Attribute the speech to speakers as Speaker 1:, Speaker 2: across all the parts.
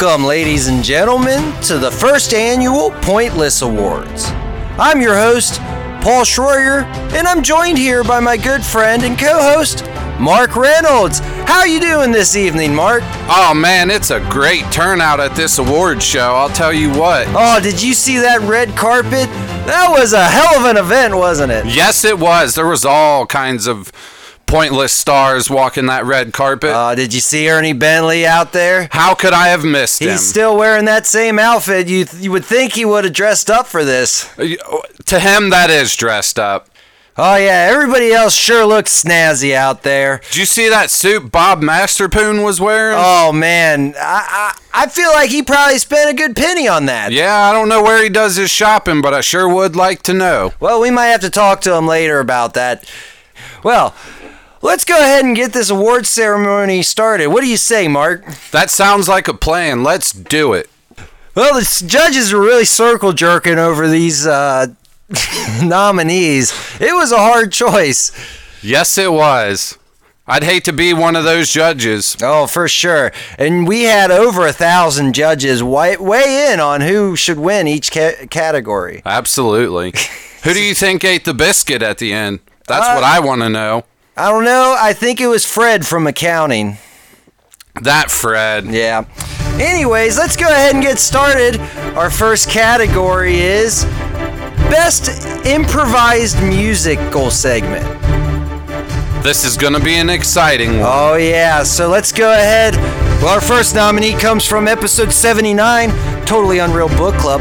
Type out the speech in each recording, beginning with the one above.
Speaker 1: Welcome, ladies and gentlemen, to the first annual Pointless Awards. I'm your host, Paul Schroyer, and I'm joined here by my good friend and co-host, Mark Reynolds. How you doing this evening, Mark?
Speaker 2: Oh man, it's a great turnout at this award show. I'll tell you what.
Speaker 1: Oh, did you see that red carpet? That was a hell of an event, wasn't it?
Speaker 2: Yes, it was. There was all kinds of pointless stars walking that red carpet.
Speaker 1: Uh, did you see Ernie Bentley out there?
Speaker 2: How could I have missed him?
Speaker 1: He's still wearing that same outfit. You you would think he would have dressed up for this.
Speaker 2: to him, that is dressed up.
Speaker 1: Oh yeah, everybody else sure looks snazzy out there.
Speaker 2: Did you see that suit Bob Masterpoon was wearing?
Speaker 1: Oh man, I, I I feel like he probably spent a good penny on that.
Speaker 2: Yeah, I don't know where he does his shopping, but I sure would like to know.
Speaker 1: Well, we might have to talk to him later about that. Well, let's go ahead and get this award ceremony started. What do you say, Mark?
Speaker 2: That sounds like a plan. Let's do it.
Speaker 1: Well, the judges are really circle jerking over these uh, nominees. It was a hard choice.
Speaker 2: Yes, it was. I'd hate to be one of those judges.
Speaker 1: Oh, for sure. And we had over a thousand judges weigh, weigh in on who should win each ca- category.
Speaker 2: Absolutely. Who do you think ate the biscuit at the end? That's
Speaker 1: Uh,
Speaker 2: what I want to know.
Speaker 1: I don't know. I think it was Fred from accounting.
Speaker 2: That Fred.
Speaker 1: Yeah. Anyways, let's go ahead and get started. Our first category is Best Improvised Musical Segment.
Speaker 2: This is going to be an exciting one.
Speaker 1: Oh, yeah. So let's go ahead. Well, our first nominee comes from episode 79, Totally Unreal Book Club,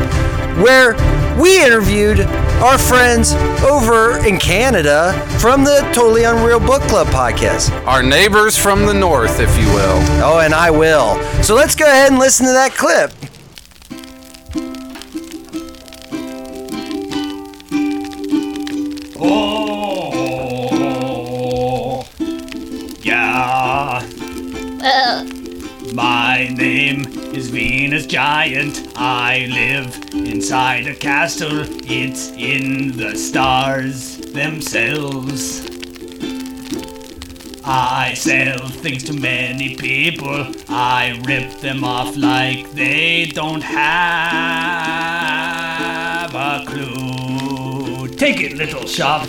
Speaker 1: where we interviewed our friends over in Canada from the Totally Unreal Book Club podcast.
Speaker 2: Our neighbors from the north, if you will.
Speaker 1: Oh, and I will. So let's go ahead and listen to that clip.
Speaker 3: Oh, yeah. Uh. My name is Venus Giant. I live inside a castle. It's in the stars themselves. I sell things to many people. I rip them off like they don't have a clue. Take it, little shop.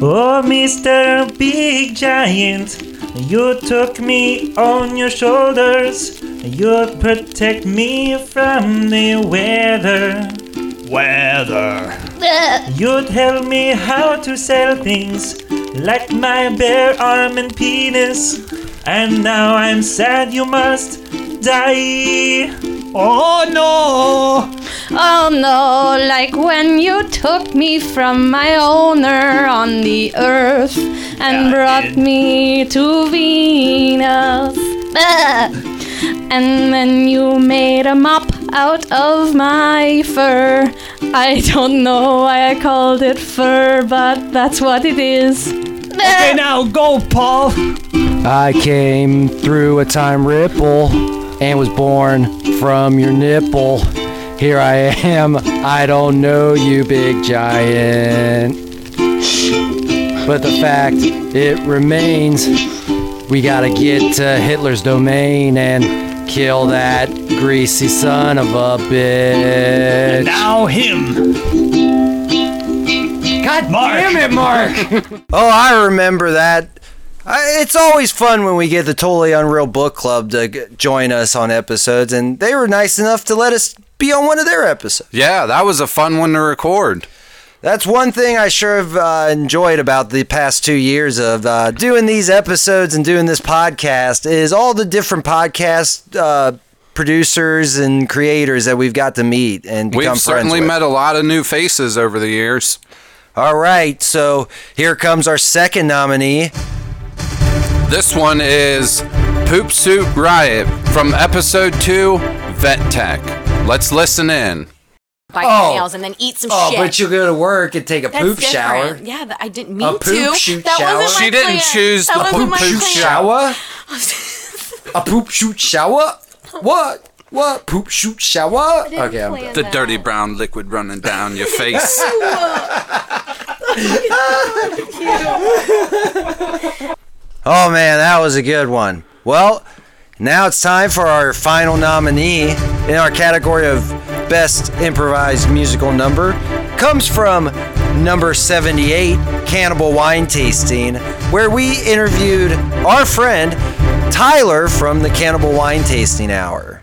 Speaker 4: Oh, Mr. Big Giant, you took me on your shoulders. You protect me from the weather.
Speaker 3: Weather.
Speaker 4: You'd tell me how to sell things, like my bare arm and penis. And now I'm sad you must die.
Speaker 3: Oh no!
Speaker 5: Oh no, like when you took me from my owner on the earth and
Speaker 3: Yeah, I
Speaker 5: brought
Speaker 3: did.
Speaker 5: me to Venus. Ah. And then you made a mop out of my fur. I don't know why I called it fur, but that's what it is.
Speaker 3: Okay, now go, Paul.
Speaker 1: I came through a time ripple and was born from your nipple. Here I am. I don't know you, big giant. But the fact it remains, we gotta get to Hitler's domain and kill that greasy son of a bitch.
Speaker 3: Now him.
Speaker 1: God
Speaker 3: Mark.
Speaker 1: damn it, Mark! oh, I remember that. I, it's always fun when we get the Totally Unreal Book Club to g- join us on episodes, and they were nice enough to let us be on one of their episodes.
Speaker 2: Yeah, that was a fun one to record.
Speaker 1: That's one thing I sure have uh, enjoyed about the past two years of uh, doing these episodes and doing this podcast is all the different podcast uh, producers and creators that we've got to meet and become
Speaker 2: We've certainly
Speaker 1: with.
Speaker 2: met a lot of new faces over the years.
Speaker 1: All right, so here comes our second nominee.
Speaker 2: This one is Poop Suit Riot from episode 2, Vet Tech. Let's listen in.
Speaker 6: Bite
Speaker 1: Oh.
Speaker 6: my nails and then eat some
Speaker 1: Oh,
Speaker 6: shit.
Speaker 1: but you go to work and take a
Speaker 6: That's
Speaker 1: poop
Speaker 6: different.
Speaker 1: shower.
Speaker 6: Yeah, that I didn't mean
Speaker 1: poop
Speaker 6: to.
Speaker 1: shoot
Speaker 6: that
Speaker 1: shower?
Speaker 6: wasn't my
Speaker 2: She didn't
Speaker 6: plan.
Speaker 2: choose
Speaker 6: that
Speaker 2: the
Speaker 6: wasn't
Speaker 2: poop shoot
Speaker 1: shower? a poop shoot shower? What? What? Poop shoot shower? Okay, I'm done.
Speaker 2: The dirty brown liquid running down your face.
Speaker 1: Uh, oh man, that was a good one. Well, Now it's time for our final nominee in our category of Best Improvised Musical Number. Comes from number 78, Cannibal Wine Tasting, where we interviewed our friend Tyler from the Cannibal Wine Tasting Hour.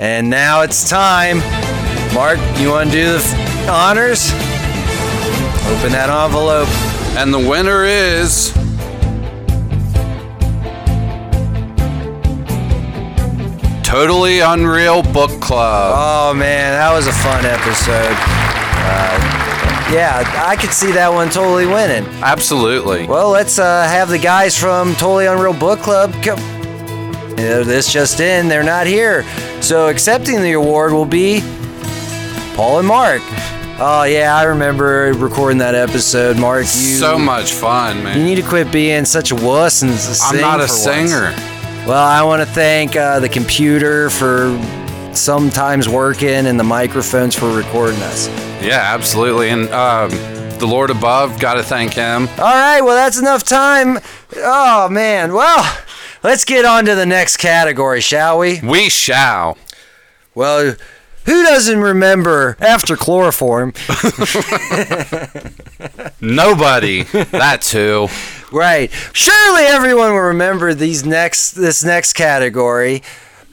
Speaker 7: And
Speaker 1: now it's time. Mark, you want to do the f- honors? Open that envelope.
Speaker 2: And the winner is. Totally Unreal Book Club.
Speaker 1: Oh man, that was a fun episode. Uh, yeah, I could see that one totally winning.
Speaker 2: Absolutely.
Speaker 1: Well, let's uh, have the guys from Totally Unreal Book Club come. This just in, they're not here. So accepting the award will be Paul and Mark. Oh yeah, I remember recording that episode, Mark. You
Speaker 2: so much fun, man.
Speaker 1: You need to quit being such a wuss and s-
Speaker 2: I'm not a
Speaker 1: for once.
Speaker 2: singer.
Speaker 1: Well, I want to thank uh, the computer for sometimes working and the microphones for recording us.
Speaker 2: Yeah, absolutely. And um, the Lord above, got to thank him.
Speaker 1: All right, well, that's enough time. Oh, man. Well, let's get on to the next category, shall we?
Speaker 2: We shall.
Speaker 1: Well, who doesn't remember after chloroform?
Speaker 2: Nobody. That's who.
Speaker 1: Right. Surely everyone will remember these next this next category.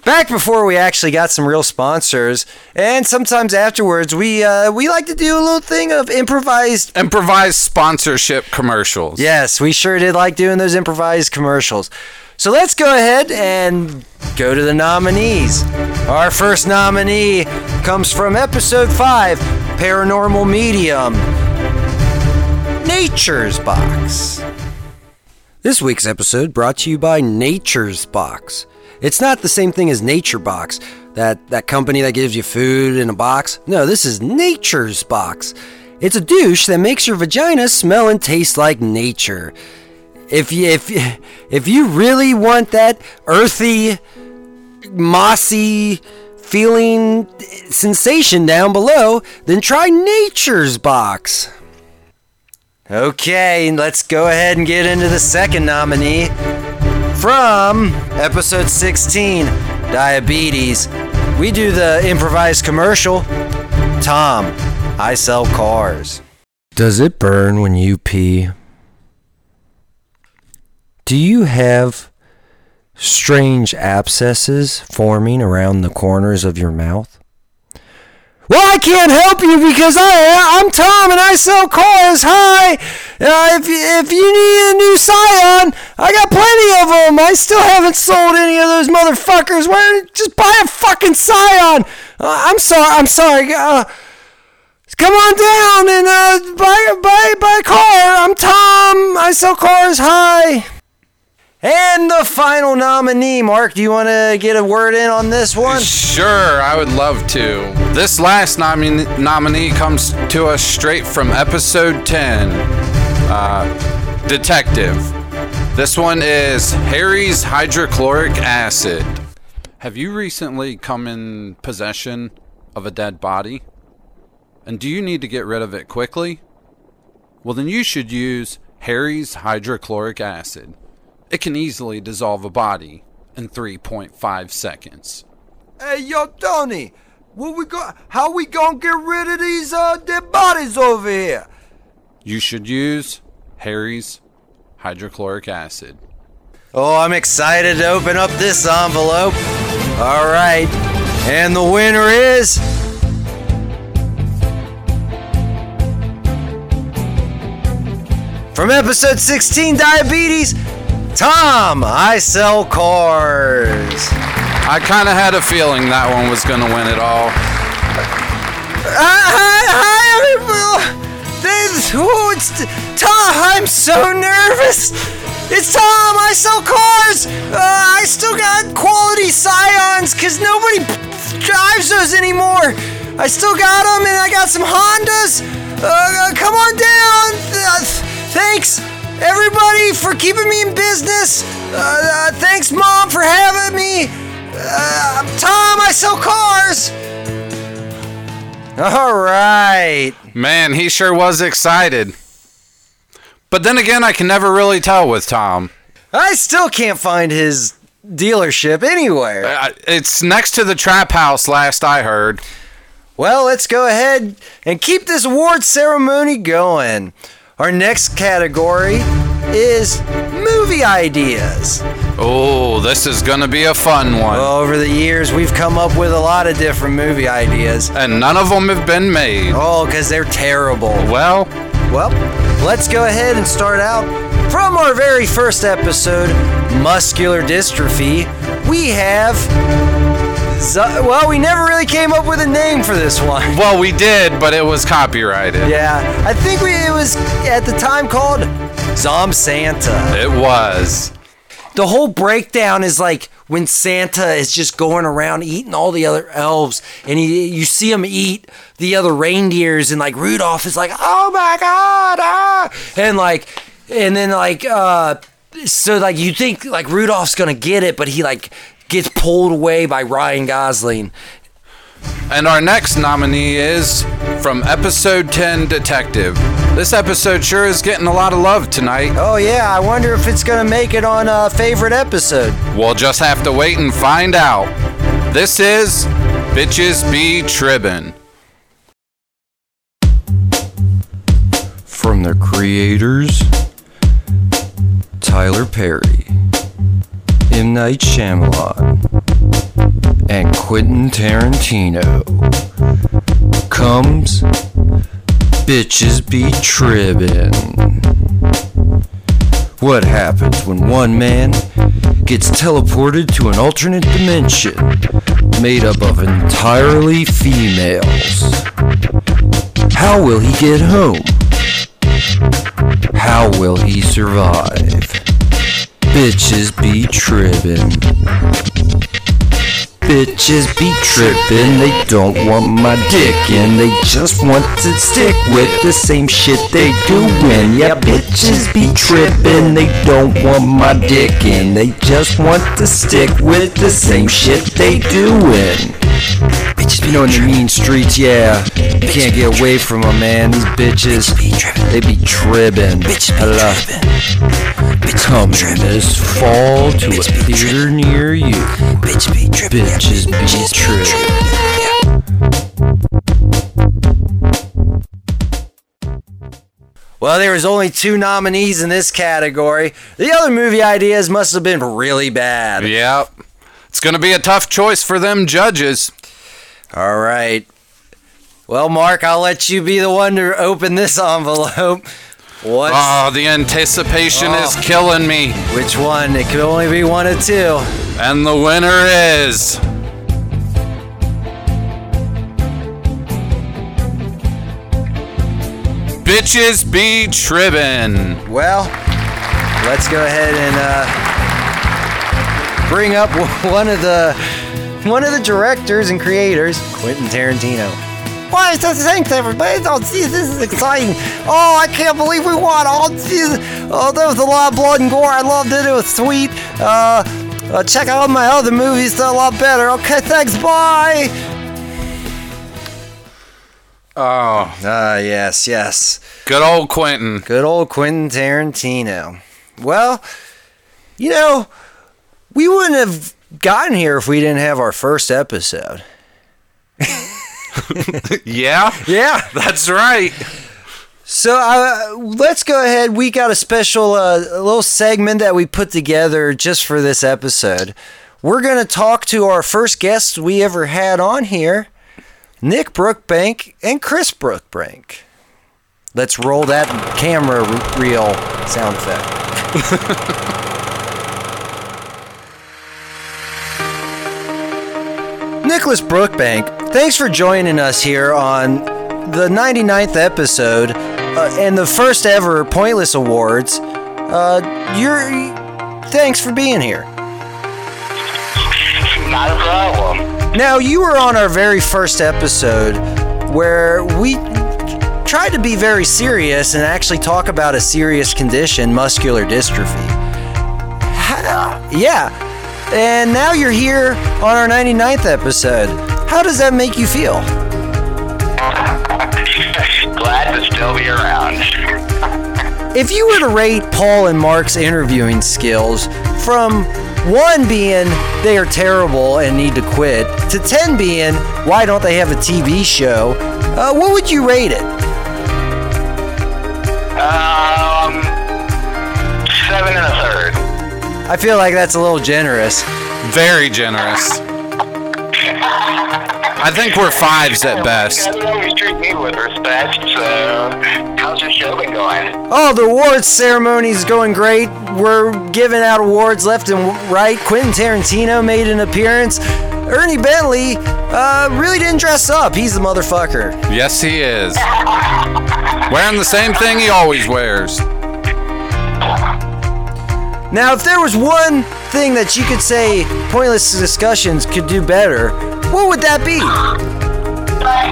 Speaker 1: Back before we actually got some real sponsors, and sometimes afterwards, we uh, we like to do a little thing of improvised.
Speaker 2: Improvised sponsorship commercials.
Speaker 1: Yes, we sure did like doing those improvised commercials. So let's go ahead and go to the nominees. Our first nominee comes from episode 5 Paranormal Medium Nature's Box. This week's episode brought to you by Nature's Box. It's not the same thing as Nature Box, that, that company that gives you food in a box. No, this is Nature's Box. It's a douche that makes your vagina smell and taste like nature. If you if if you really want that earthy, mossy feeling sensation down below, then try Nature's Box. Okay, let's go ahead and get into the second nominee from episode 16 Diabetes. We do the improvised commercial. Tom, I sell cars. Does it burn when you pee? Do you have strange abscesses forming around the corners of your mouth? Well, I can't help you because I I'm Tom and I sell cars. Hi, uh, if if you need a new Scion, I got plenty of them. I still haven't sold any of those motherfuckers. Why don't you just buy a fucking Scion? Uh, I'm sorry. I'm sorry. Uh, come on down and uh, buy buy buy a car. I'm Tom. I sell cars. Hi. And the final nominee, Mark. Do you want to get a word in on this one?
Speaker 2: Sure, I would love to. This last nomin- nominee comes to us straight from episode 10 uh, Detective. This one is Harry's hydrochloric acid. Have you recently come in possession of a dead body? And do you need to get rid of it quickly? Well, then you should use Harry's hydrochloric acid. It can easily dissolve a body in 3.5 seconds.
Speaker 1: Hey, yo, Tony, what we go? How we gonna get rid of these uh dead bodies over here?
Speaker 2: You should use Harry's hydrochloric acid.
Speaker 1: Oh, I'm excited to open up this envelope. All right, and the winner is. From episode 16, Diabetes, Tom, I sell cars.
Speaker 2: I kind of had a feeling that one was going to win it all.
Speaker 1: Hi, hi, everyone. This, oh, it's Tom. I'm so nervous. It's Tom. I sell cars. Uh, I still got quality Scions because nobody drives those anymore. I still got them, and I got some Hondas. Uh, uh, come on down. Uh, thanks, everybody, for keeping me in business. Uh, uh, thanks, Mom, for having me. Uh, Tom. I sell cars. All right.
Speaker 2: Man, he sure was excited. But then again, I can never really tell with Tom.
Speaker 1: I still can't find his dealership anywhere.
Speaker 2: Uh, It's next to the trap house, last I heard.
Speaker 1: Well, let's go ahead and keep this award ceremony going. Our next category is movie ideas.
Speaker 2: Oh, this is gonna be a fun one.
Speaker 1: Well, over the years, we've come up with a lot of different movie ideas.
Speaker 2: And none of them have been made.
Speaker 1: Oh, because they're terrible.
Speaker 2: Well,
Speaker 1: Well, let's go ahead and start out from our very first episode, Muscular Dystrophy. We have. Z- well, we never really came up with a name for this one.
Speaker 2: well, we did, but it was copyrighted.
Speaker 1: Yeah, I think we, it was at the time called Zom Santa.
Speaker 2: It was.
Speaker 1: The whole breakdown is like when Santa is just going around eating all the other elves, and he, you see him eat the other reindeers, and like Rudolph is like, "Oh my god!" Ah! and like, and then like, uh, so like you think like Rudolph's gonna get it, but he like gets pulled away by Ryan Gosling.
Speaker 2: And our next nominee is from episode 10 Detective. This episode sure is getting a lot of love tonight.
Speaker 1: Oh yeah, I wonder if it's gonna make it on a favorite episode.
Speaker 2: We'll just have to wait and find out. This is Bitches Be Tribbin'.
Speaker 1: From the creators Tyler Perry, M. Night Shyamalan, and Quentin Tarantino comes Bitches Be Tribbin'. What happens when one man gets teleported to an alternate dimension made up of entirely females? How will he get home? How will he survive? Bitches be trippin'. Bitches be trippin', they don't want my dick and they just want to stick with the same shit they doin'. Yeah, bitches be trippin', they don't want my dick and they just want to stick with the same shit they doin'. Bitches be in the mean streets, yeah. You can't get away from them, man. These bitches, they be tribbin'. Hello. Coming this fall to a theater near you. Bitch be trippin'. Bitches be tribbin'. Well, there was only two nominees in this category. The other movie ideas must have been really bad.
Speaker 2: Yep. It's gonna be a tough choice for them judges.
Speaker 1: All right. Well, Mark, I'll let you be the one to open this envelope. What?
Speaker 2: Oh, the anticipation is
Speaker 1: Oh.
Speaker 2: killing me.
Speaker 1: Which one? It could only be one of two.
Speaker 2: And the winner is. Bitches be tribbin'.
Speaker 1: Well, let's go ahead and uh, bring up one of the one of the directors and creators, Quentin Tarantino. Why, so thanks everybody. Oh, geez, this is exciting. Oh, I can't believe we won. Oh, geez. oh, there was a lot of blood and gore. I loved it. It was sweet. Uh, uh, check out my other movies. They're a lot better. Okay, thanks. Bye.
Speaker 2: Oh,
Speaker 1: Ah, yes, yes.
Speaker 2: good old Quentin.
Speaker 1: Good old Quentin Tarantino. Well, you know, we wouldn't have gotten here if we didn't have our first episode.
Speaker 2: Yeah,
Speaker 1: Yeah.
Speaker 2: that's right.
Speaker 1: So uh, let's go ahead. We got a special uh, little segment that we put together just for this episode. We're going to talk to our first guests we ever had on here, Nick Brookbank and Chris Brookbank. Let's roll that camera reel sound effect. Nicholas Brookbank, thanks for joining us here on the 99th episode uh, and the first ever Pointless Awards. Uh, you're thanks for being here.
Speaker 8: Not a problem.
Speaker 1: Now, you were on our very first episode where we tried to be very serious and actually talk about a serious condition, muscular dystrophy. Yeah. And now you're here on our 99th episode. How does that make you feel?
Speaker 8: Glad to still be around.
Speaker 1: If you were to rate Paul and Mark's interviewing skills from one being they are terrible and need to quit, to 10 being why don't they have a TV show, uh, what would you rate it?
Speaker 8: Um, seven and a third.
Speaker 1: I feel like that's a little generous.
Speaker 2: Very generous. I think we're fives at best.
Speaker 8: You always treat me with respect, so how's your show been going?
Speaker 1: Oh, the awards ceremony's going great. We're giving out awards left and right. Quentin Tarantino made an appearance. Ernie Bentley uh, really didn't dress up. He's the motherfucker.
Speaker 2: Yes, he is. Wearing the same thing he always wears.
Speaker 1: Now, if there was one thing that you could say Pointless Discussions could do better, what would that be?
Speaker 8: I,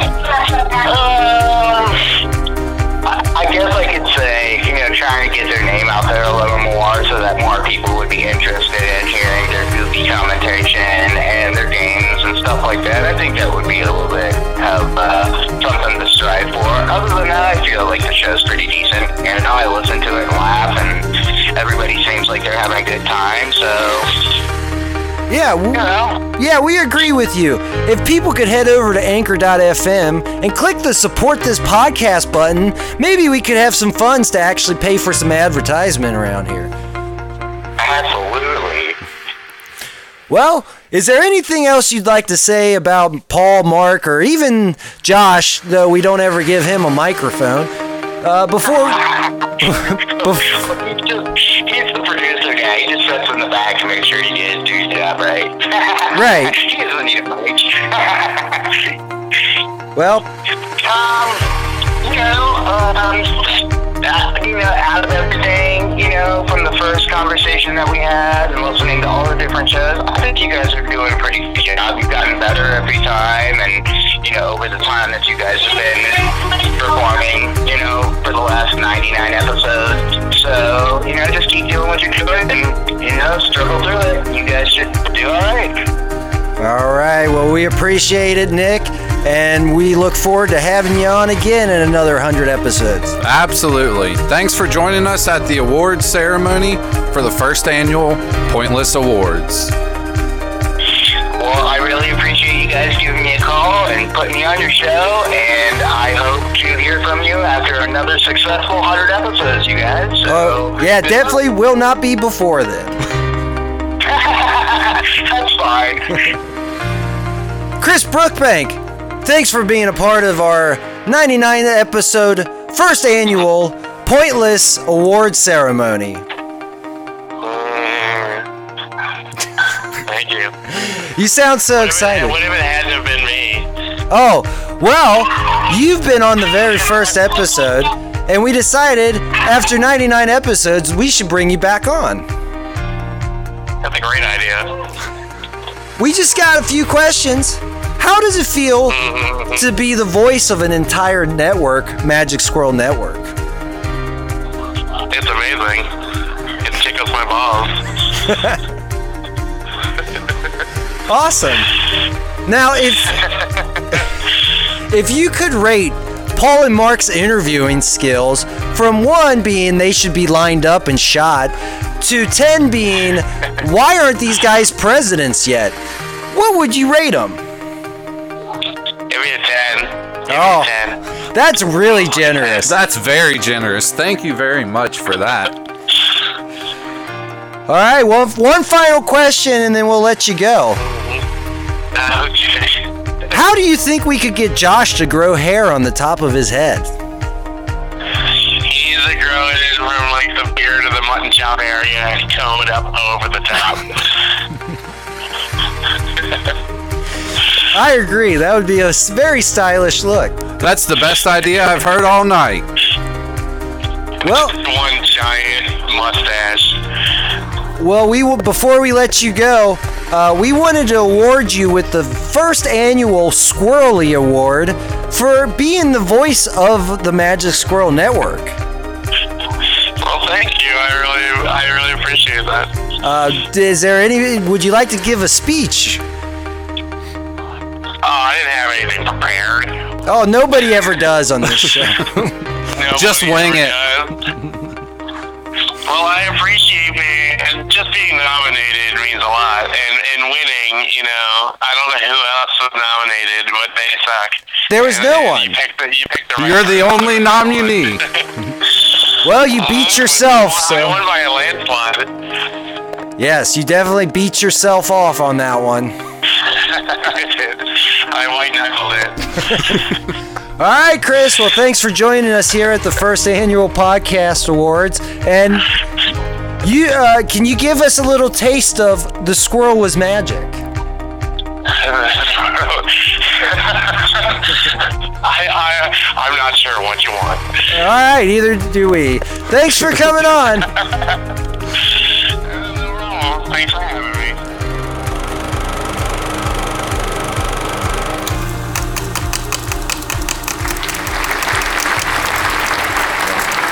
Speaker 8: I guess I could say, you know, trying to get their name out there a little more so that more people would be interested in hearing their goofy commentation and their games and stuff like that. I think that would be a little bit of uh, something to strive for. Other than that, I feel like the show's pretty decent. And I listen to it and laugh, and everybody seems like they're having a good time. So,
Speaker 1: Yeah, w-
Speaker 8: you know,
Speaker 1: yeah, we agree with you. If people could head over to anchor.fm and click the support this podcast button, maybe we could have some funds to actually pay for some advertisement around here.
Speaker 8: absolutely.
Speaker 1: Well, is there anything else you'd like to say about Paul, Mark, or even Josh, though we don't ever give him a microphone? Uh, before. bef-
Speaker 8: back make sure he gets do his job right.
Speaker 1: Right.
Speaker 8: he doesn't need a mic.
Speaker 1: well,
Speaker 8: um, you know, um, uh, you know, out of everything, you know, from the first conversation that we had and listening to all the different shows, I think you guys are doing a pretty good job. You've gotten better every time, and you know, over the time that you guys have been performing, you know, for the last 99 episodes. So, you know, just keep doing what you're doing, and you know, struggle through it. You guys should do all right.
Speaker 1: all right. Well, we appreciate it, Nick, and we look forward to having you on again in another 100 episodes.
Speaker 2: Absolutely. Thanks for joining us at the awards ceremony for the first annual Pointless Awards.
Speaker 8: And putting me on your show, and I hope to hear from you after another successful 100 episodes, you guys. So,
Speaker 1: Oh, yeah, definitely will not be before then.
Speaker 8: That's fine.
Speaker 1: Chris Brookbank, thanks for being a part of our 99 episode, first annual Pointless Award Ceremony. Mm.
Speaker 8: Thank you.
Speaker 1: You sound so excited.
Speaker 8: It hadn't have been me?
Speaker 1: Oh, well, you've been on the very first episode, and we decided after 99 episodes, we should bring you back on.
Speaker 8: That's a great idea.
Speaker 1: We just got a few questions. How does it feel mm-hmm. to be the voice of an entire network, Magic Squirrel Network?
Speaker 8: It's amazing. It tickles my balls.
Speaker 1: Awesome. Now, if if you could rate Paul and Mark's interviewing skills from one being they should be lined up and shot to 10 being why aren't these guys presidents yet? What would you rate them?
Speaker 8: Give me a 10. Give
Speaker 1: Oh.
Speaker 8: me a 10.
Speaker 1: That's really generous.
Speaker 2: That's very generous. Thank you very much for that.
Speaker 1: All right, well, one final question and then we'll let you go.
Speaker 8: Uh, okay.
Speaker 1: How do you think we could get Josh to grow hair on the top of his head?
Speaker 8: He's a growing it from like the beard of the mutton chop area and comb it up over the top.
Speaker 1: I agree. That would be a very stylish look.
Speaker 2: That's the best idea I've heard all night.
Speaker 1: Well,
Speaker 8: One giant mustache.
Speaker 1: well, we will, before we let you go, uh, we wanted to award you with the first annual Squirrely Award for being the voice of the Magic Squirrel Network.
Speaker 8: Well, thank you. I really, I really appreciate that.
Speaker 1: Uh, is there any? Would you like to give a speech?
Speaker 8: Oh, I didn't have anything prepared.
Speaker 1: Oh, nobody ever does on this show.
Speaker 2: Just wing it.
Speaker 8: does. well, I appreciate me, and just being nominated means a lot. And and winning, you know, I don't know who else was nominated, but they suck.
Speaker 1: There was
Speaker 8: And-
Speaker 1: no
Speaker 8: and
Speaker 1: one.
Speaker 8: You picked the, you picked the
Speaker 2: You're the only nominee.
Speaker 1: well, you beat yourself,
Speaker 8: I
Speaker 1: so
Speaker 8: won by a landslide.
Speaker 1: yes, you definitely beat yourself off on that one.
Speaker 8: I did. I white knuckled it.
Speaker 1: All right, Chris. Well, thanks for joining us here at the first annual podcast awards. And you, uh, can you give us a little taste of the squirrel was magic?
Speaker 8: I, I, I'm not sure what you want.
Speaker 1: All right, either do we. Thanks for coming on.
Speaker 8: Thanks for having me.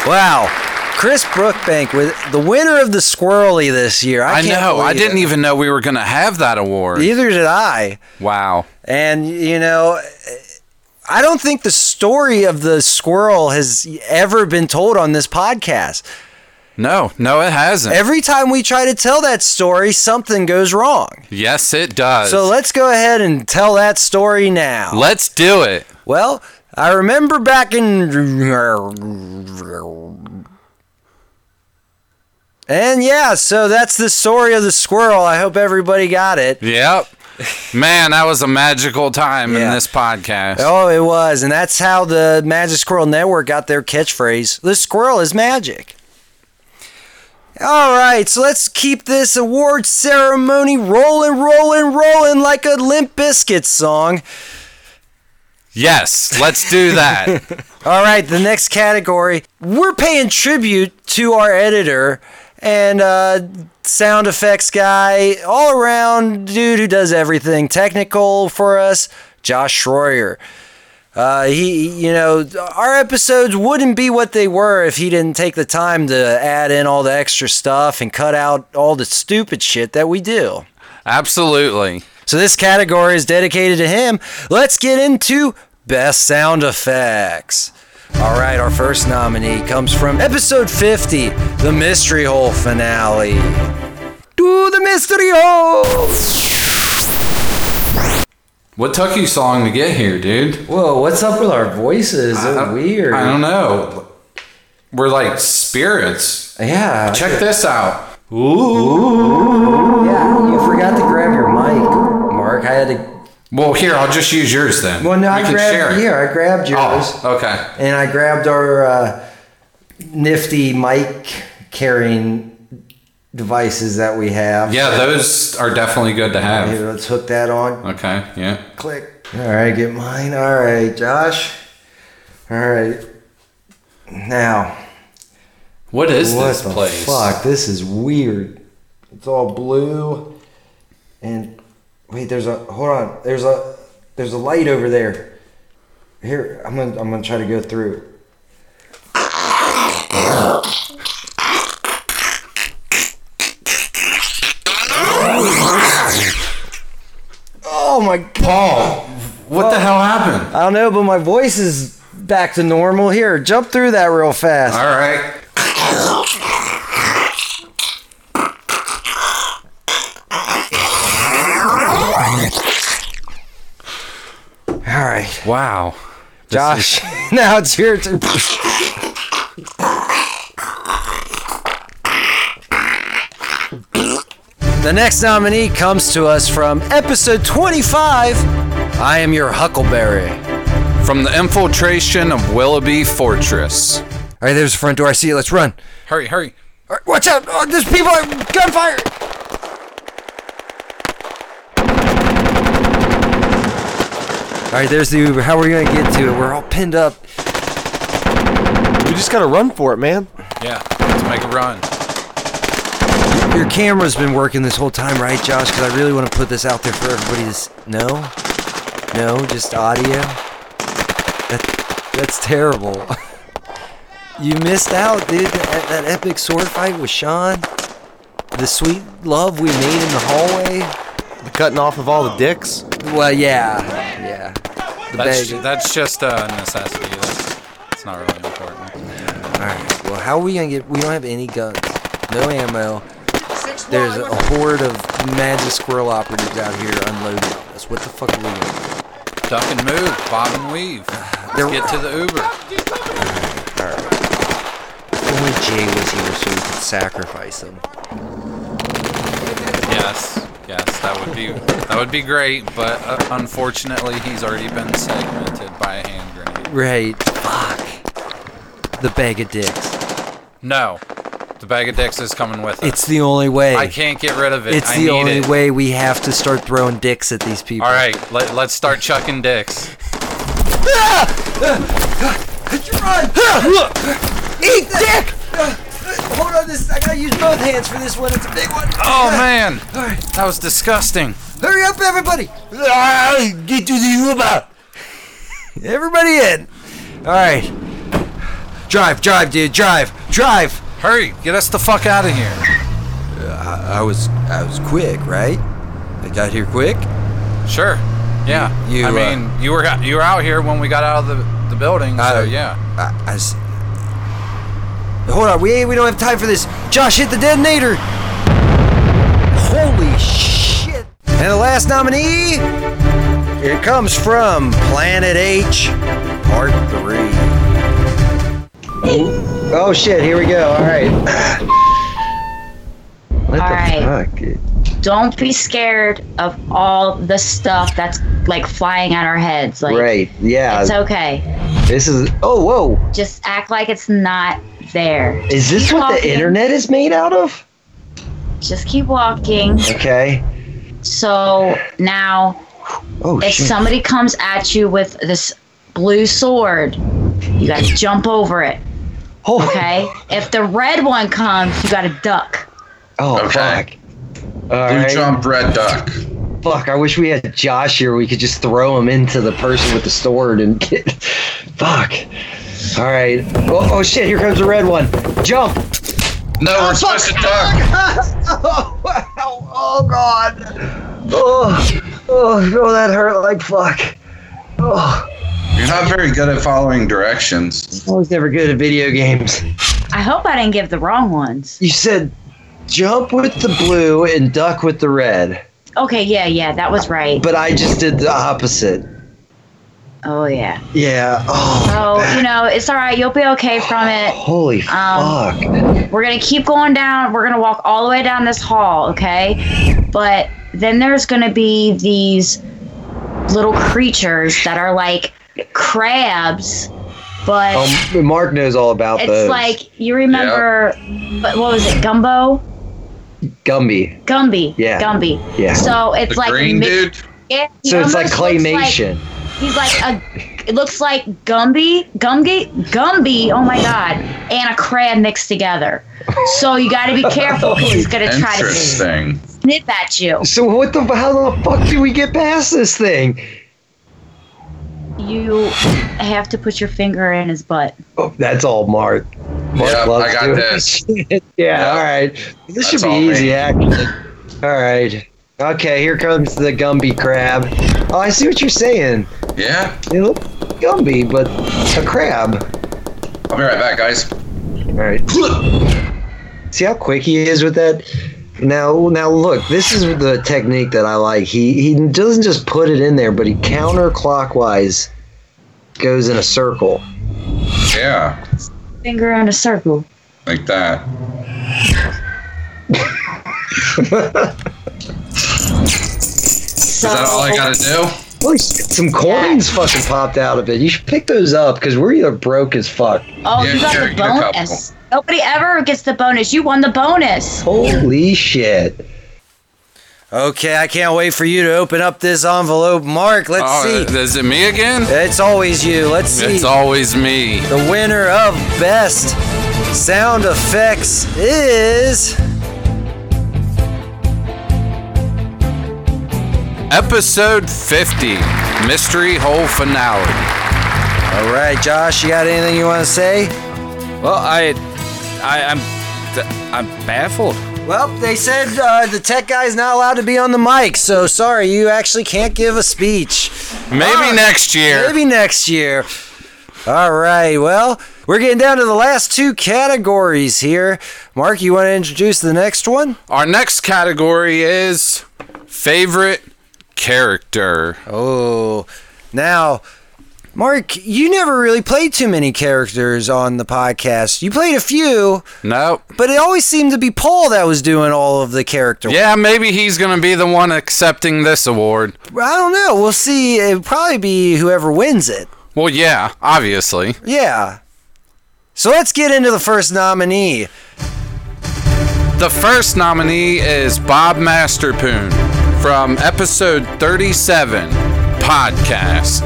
Speaker 1: Wow, Chris Brookbank with the winner of the Squirrely this year. I,
Speaker 2: I know. I didn't
Speaker 1: it.
Speaker 2: even know we were going to have that award.
Speaker 1: Neither did I.
Speaker 2: Wow.
Speaker 1: And you know, I don't think the story of the squirrel has ever been told on this podcast.
Speaker 2: No, no, it hasn't.
Speaker 1: Every time we try to tell that story, something goes wrong.
Speaker 2: yes, it does.
Speaker 1: So let's go ahead and tell that story now.
Speaker 2: Let's do it.
Speaker 1: Well, I remember back in. And yeah, so that's the story of the squirrel. I hope everybody got it.
Speaker 2: Yep. Man, that was a magical time in this podcast.
Speaker 1: Oh, it was. And that's how the Magic Squirrel Network got their catchphrase The squirrel is magic. All right, so let's keep this award ceremony rolling, rolling, rolling like a Limp Bizkit song.
Speaker 2: Yes, let's do that.
Speaker 1: All right, the next category. We're paying tribute to our editor and uh, sound effects guy, all around dude who does everything technical for us, Josh Schroyer. Uh, he, you know, our episodes wouldn't be what they were if he didn't take the time to add in all the extra stuff and cut out all the stupid shit that we do.
Speaker 2: Absolutely.
Speaker 1: So this category is dedicated to him. Let's get into best sound effects. All right, our first nominee comes from episode 50, the Mystery Hole finale. Do the Mystery Hole!
Speaker 2: What took you so long to get here, dude?
Speaker 1: Whoa, what's up with our voices? They're weird.
Speaker 2: I don't know. We're like spirits.
Speaker 1: Yeah.
Speaker 2: Check this out. Ooh.
Speaker 1: Yeah, you forgot to grab your mic, Mark. I had to.
Speaker 2: Well, here, I'll just use yours then.
Speaker 1: Well, no,
Speaker 2: we
Speaker 1: I
Speaker 2: can
Speaker 1: grabbed.
Speaker 2: share.
Speaker 1: Here, I grabbed yours.
Speaker 2: Oh, okay.
Speaker 1: and I grabbed our uh, nifty mic carrying devices that we have.
Speaker 2: Yeah, those are definitely good to have.
Speaker 1: Here, let's hook that on.
Speaker 2: Okay, yeah.
Speaker 1: Click. All right, get mine. All right, Josh. All right. Now,
Speaker 2: What is
Speaker 1: what
Speaker 2: this place?
Speaker 1: fuck? This is weird. It's all blue, and wait, there's a hold on. There's a there's a light over there. Here, I'm gonna I'm gonna try to go through. Oh my god.
Speaker 2: Paul, what the hell happened?
Speaker 1: I don't know, but my voice is back to normal. Here, jump through that real fast.
Speaker 2: All right.
Speaker 1: All right,
Speaker 2: Wow.
Speaker 1: Josh. now it's your turn. The next nominee comes to us from episode 25. I am your Huckleberry.
Speaker 2: From the infiltration of Willoughby Fortress.
Speaker 1: All right, there's the front door. I see you. Let's run.
Speaker 2: Hurry, hurry.
Speaker 1: All right, watch out! Oh, there's people! Gunfire! Right, there's the Uber. How are we gonna get to it? We're all pinned up.
Speaker 9: We just gotta run for it, man.
Speaker 2: Yeah, let's make a run.
Speaker 1: Your camera's been working this whole time, right, Josh? Because I really want to put this out there for everybody to s- know. No, just audio. That, that's terrible. you missed out, dude. That, that epic sword fight with Sean. The sweet love we made in the hallway.
Speaker 9: The cutting off of all the dicks.
Speaker 1: Well, yeah, yeah. The
Speaker 2: That's,
Speaker 1: bag.
Speaker 2: that's just a necessity. That's, that's not really important.
Speaker 1: All right. Well, how are we gonna get? We don't have any guns, no ammo. There's a horde of magic squirrel operatives out here unloading on us. What the fuck are we gonna?
Speaker 2: Duck and move, bob and weave.
Speaker 1: There-
Speaker 2: Let's get to the Uber.
Speaker 1: If only Jay was here so we could sacrifice him.
Speaker 2: Yes, yes, that would be that would be great, but uh, unfortunately, he's already been segmented by a hand grenade.
Speaker 1: Right. Fuck. The bag of dicks.
Speaker 2: No, the bag of dicks is coming with us.
Speaker 1: It's the only way.
Speaker 2: I can't get rid of it.
Speaker 1: It's
Speaker 2: I
Speaker 1: the
Speaker 2: need
Speaker 1: only
Speaker 2: it.
Speaker 1: way we have to start throwing dicks at these people.
Speaker 2: All right, let, let's start chucking dicks.
Speaker 1: Run! Eat dick! Hold on, this I gotta use both hands for this one. It's a big one.
Speaker 2: Oh man, that was disgusting.
Speaker 1: Hurry up, everybody! Ah, Get to the Uber! Everybody in! Alright. Drive, drive, dude, drive, drive!
Speaker 2: Hurry, get us the fuck out of here.
Speaker 1: I, I was I was quick, right? I got here quick?
Speaker 2: Sure. Yeah.
Speaker 1: You,
Speaker 2: I
Speaker 1: uh,
Speaker 2: mean, you were you were out here when we got out of the, the building, so
Speaker 1: Uh,
Speaker 2: yeah.
Speaker 1: I, I s- Hold on, we we don't have time for this. Josh, hit the detonator! Holy shit! And the last nominee, it comes from Planet H, Part 3. Oh shit, here we go, alright. What
Speaker 10: All right.
Speaker 1: fuck?
Speaker 10: Don't be scared of all the stuff that's like flying at our heads. Like
Speaker 1: right, yeah.
Speaker 10: it's okay.
Speaker 1: This is. Oh, whoa.
Speaker 10: Just act like it's not there.
Speaker 1: Is this
Speaker 10: Keep
Speaker 1: what the internet is made out of?
Speaker 10: Just keep walking.
Speaker 1: Okay.
Speaker 10: So now,
Speaker 1: Oh,
Speaker 10: if
Speaker 1: shit.
Speaker 10: somebody comes at you with this blue sword, you gotta jump over it.
Speaker 1: Oh.
Speaker 10: Okay. If the red one comes, you gotta duck.
Speaker 1: Oh,
Speaker 2: Okay.
Speaker 1: fuck. All
Speaker 2: Blue
Speaker 1: right.
Speaker 2: jump, red duck.
Speaker 1: Fuck, I wish we had Josh here. We could just throw him into the person with the sword and get. Fuck. All right. Oh, oh shit, here comes the red one. Jump.
Speaker 2: No, we're oh, supposed to duck.
Speaker 1: oh, wow. oh, God. Oh, oh, oh, that hurt like fuck. Oh,
Speaker 2: You're not very good at following directions.
Speaker 1: I was never good at video games.
Speaker 10: I hope I didn't give the wrong ones.
Speaker 1: You said jump with the blue and duck with the red,
Speaker 10: Okay, yeah, yeah, that was right.
Speaker 1: but I just did the opposite.
Speaker 10: Oh yeah.
Speaker 1: Yeah. Oh.
Speaker 10: So, you know, it's all right. You'll be okay from it.
Speaker 1: Holy
Speaker 10: Um,
Speaker 1: fuck.
Speaker 10: We're going to keep going down. We're going to walk all the way down this hall, okay? But then there's going to be these little creatures that are like crabs, but
Speaker 1: Oh, Mark knows all about
Speaker 10: it's
Speaker 1: those.
Speaker 10: like you remember but what was it? Gumbo?
Speaker 1: Gumby.
Speaker 10: Gumby.
Speaker 1: Yeah.
Speaker 10: Gumby.
Speaker 1: Yeah.
Speaker 10: So it's
Speaker 2: The
Speaker 10: like
Speaker 2: green
Speaker 10: mi-
Speaker 2: dude?
Speaker 10: Yeah,
Speaker 1: So it's like
Speaker 10: almost looks like-
Speaker 1: claymation.
Speaker 10: He's like a. It looks like Gumby, Gumby, Gumby. Oh my god, and a crab mixed together. So you got to be careful. Oh, he's gonna try to
Speaker 2: Interesting.
Speaker 10: snip at you.
Speaker 1: So what the how the fuck do we get past this thing?
Speaker 10: You have to put your finger in his butt.
Speaker 1: Oh, that's all Mark. Mark
Speaker 2: Yep,
Speaker 1: loves
Speaker 2: I got
Speaker 1: doing
Speaker 2: this.
Speaker 1: yeah,
Speaker 2: Yep.
Speaker 1: all right. This
Speaker 2: That's
Speaker 1: should be
Speaker 2: all me.
Speaker 1: easy, actually. All right. Okay, here comes the Gumby crab. Oh, I see what you're saying.
Speaker 2: Yeah.
Speaker 1: They look Gumby, but a crab.
Speaker 2: I'll be right back, guys.
Speaker 1: All right. See how quick he is with that. Now, now look. This is the technique that I like. He he doesn't just put it in there, but he counterclockwise goes in a circle.
Speaker 2: Yeah,
Speaker 10: Finger in a circle.
Speaker 2: like that.
Speaker 10: So,
Speaker 2: Is that all I gotta do?
Speaker 1: Look, some coins fucking popped out of it. You should pick those up because we're either broke as fuck.
Speaker 10: Oh,
Speaker 2: Yeah,
Speaker 10: you got
Speaker 2: sure,
Speaker 10: the
Speaker 2: get a
Speaker 10: bonus. Nobody ever gets the bonus. You won the bonus.
Speaker 1: Holy shit. Okay, I can't wait for you to open up this envelope. Mark, let's
Speaker 2: Oh,
Speaker 1: see.
Speaker 2: is it me again?
Speaker 1: It's always you. Let's see.
Speaker 2: It's always me.
Speaker 1: The winner of Best Sound Effects is.
Speaker 2: Episode 50, Mystery Hole Finale.
Speaker 1: All right, Josh, you got anything you want to say?
Speaker 11: Well, I, I, I'm, I'm baffled.
Speaker 1: Well, they said uh, the tech guy's not allowed to be on the mic, so sorry, you actually can't give a speech.
Speaker 2: Maybe
Speaker 1: All right,
Speaker 2: next year.
Speaker 1: Maybe next year. All right, well, we're getting down to the last two categories here. Mark, you want to introduce the next one?
Speaker 2: Our next category is favorite character.
Speaker 1: Oh, now, Mark, you never really played too many characters on the podcast. You played a few,
Speaker 2: Nope.
Speaker 1: but it always seemed to be Paul that was doing all of the character.
Speaker 2: Yeah, maybe he's gonna be the one accepting this award.
Speaker 1: I don't know. We'll see. It'll probably be whoever wins it.
Speaker 2: Well, yeah, obviously.
Speaker 1: Yeah. So let's get into the first nominee.
Speaker 2: The first nominee is Bob Masterpoon from episode 37, Podcast.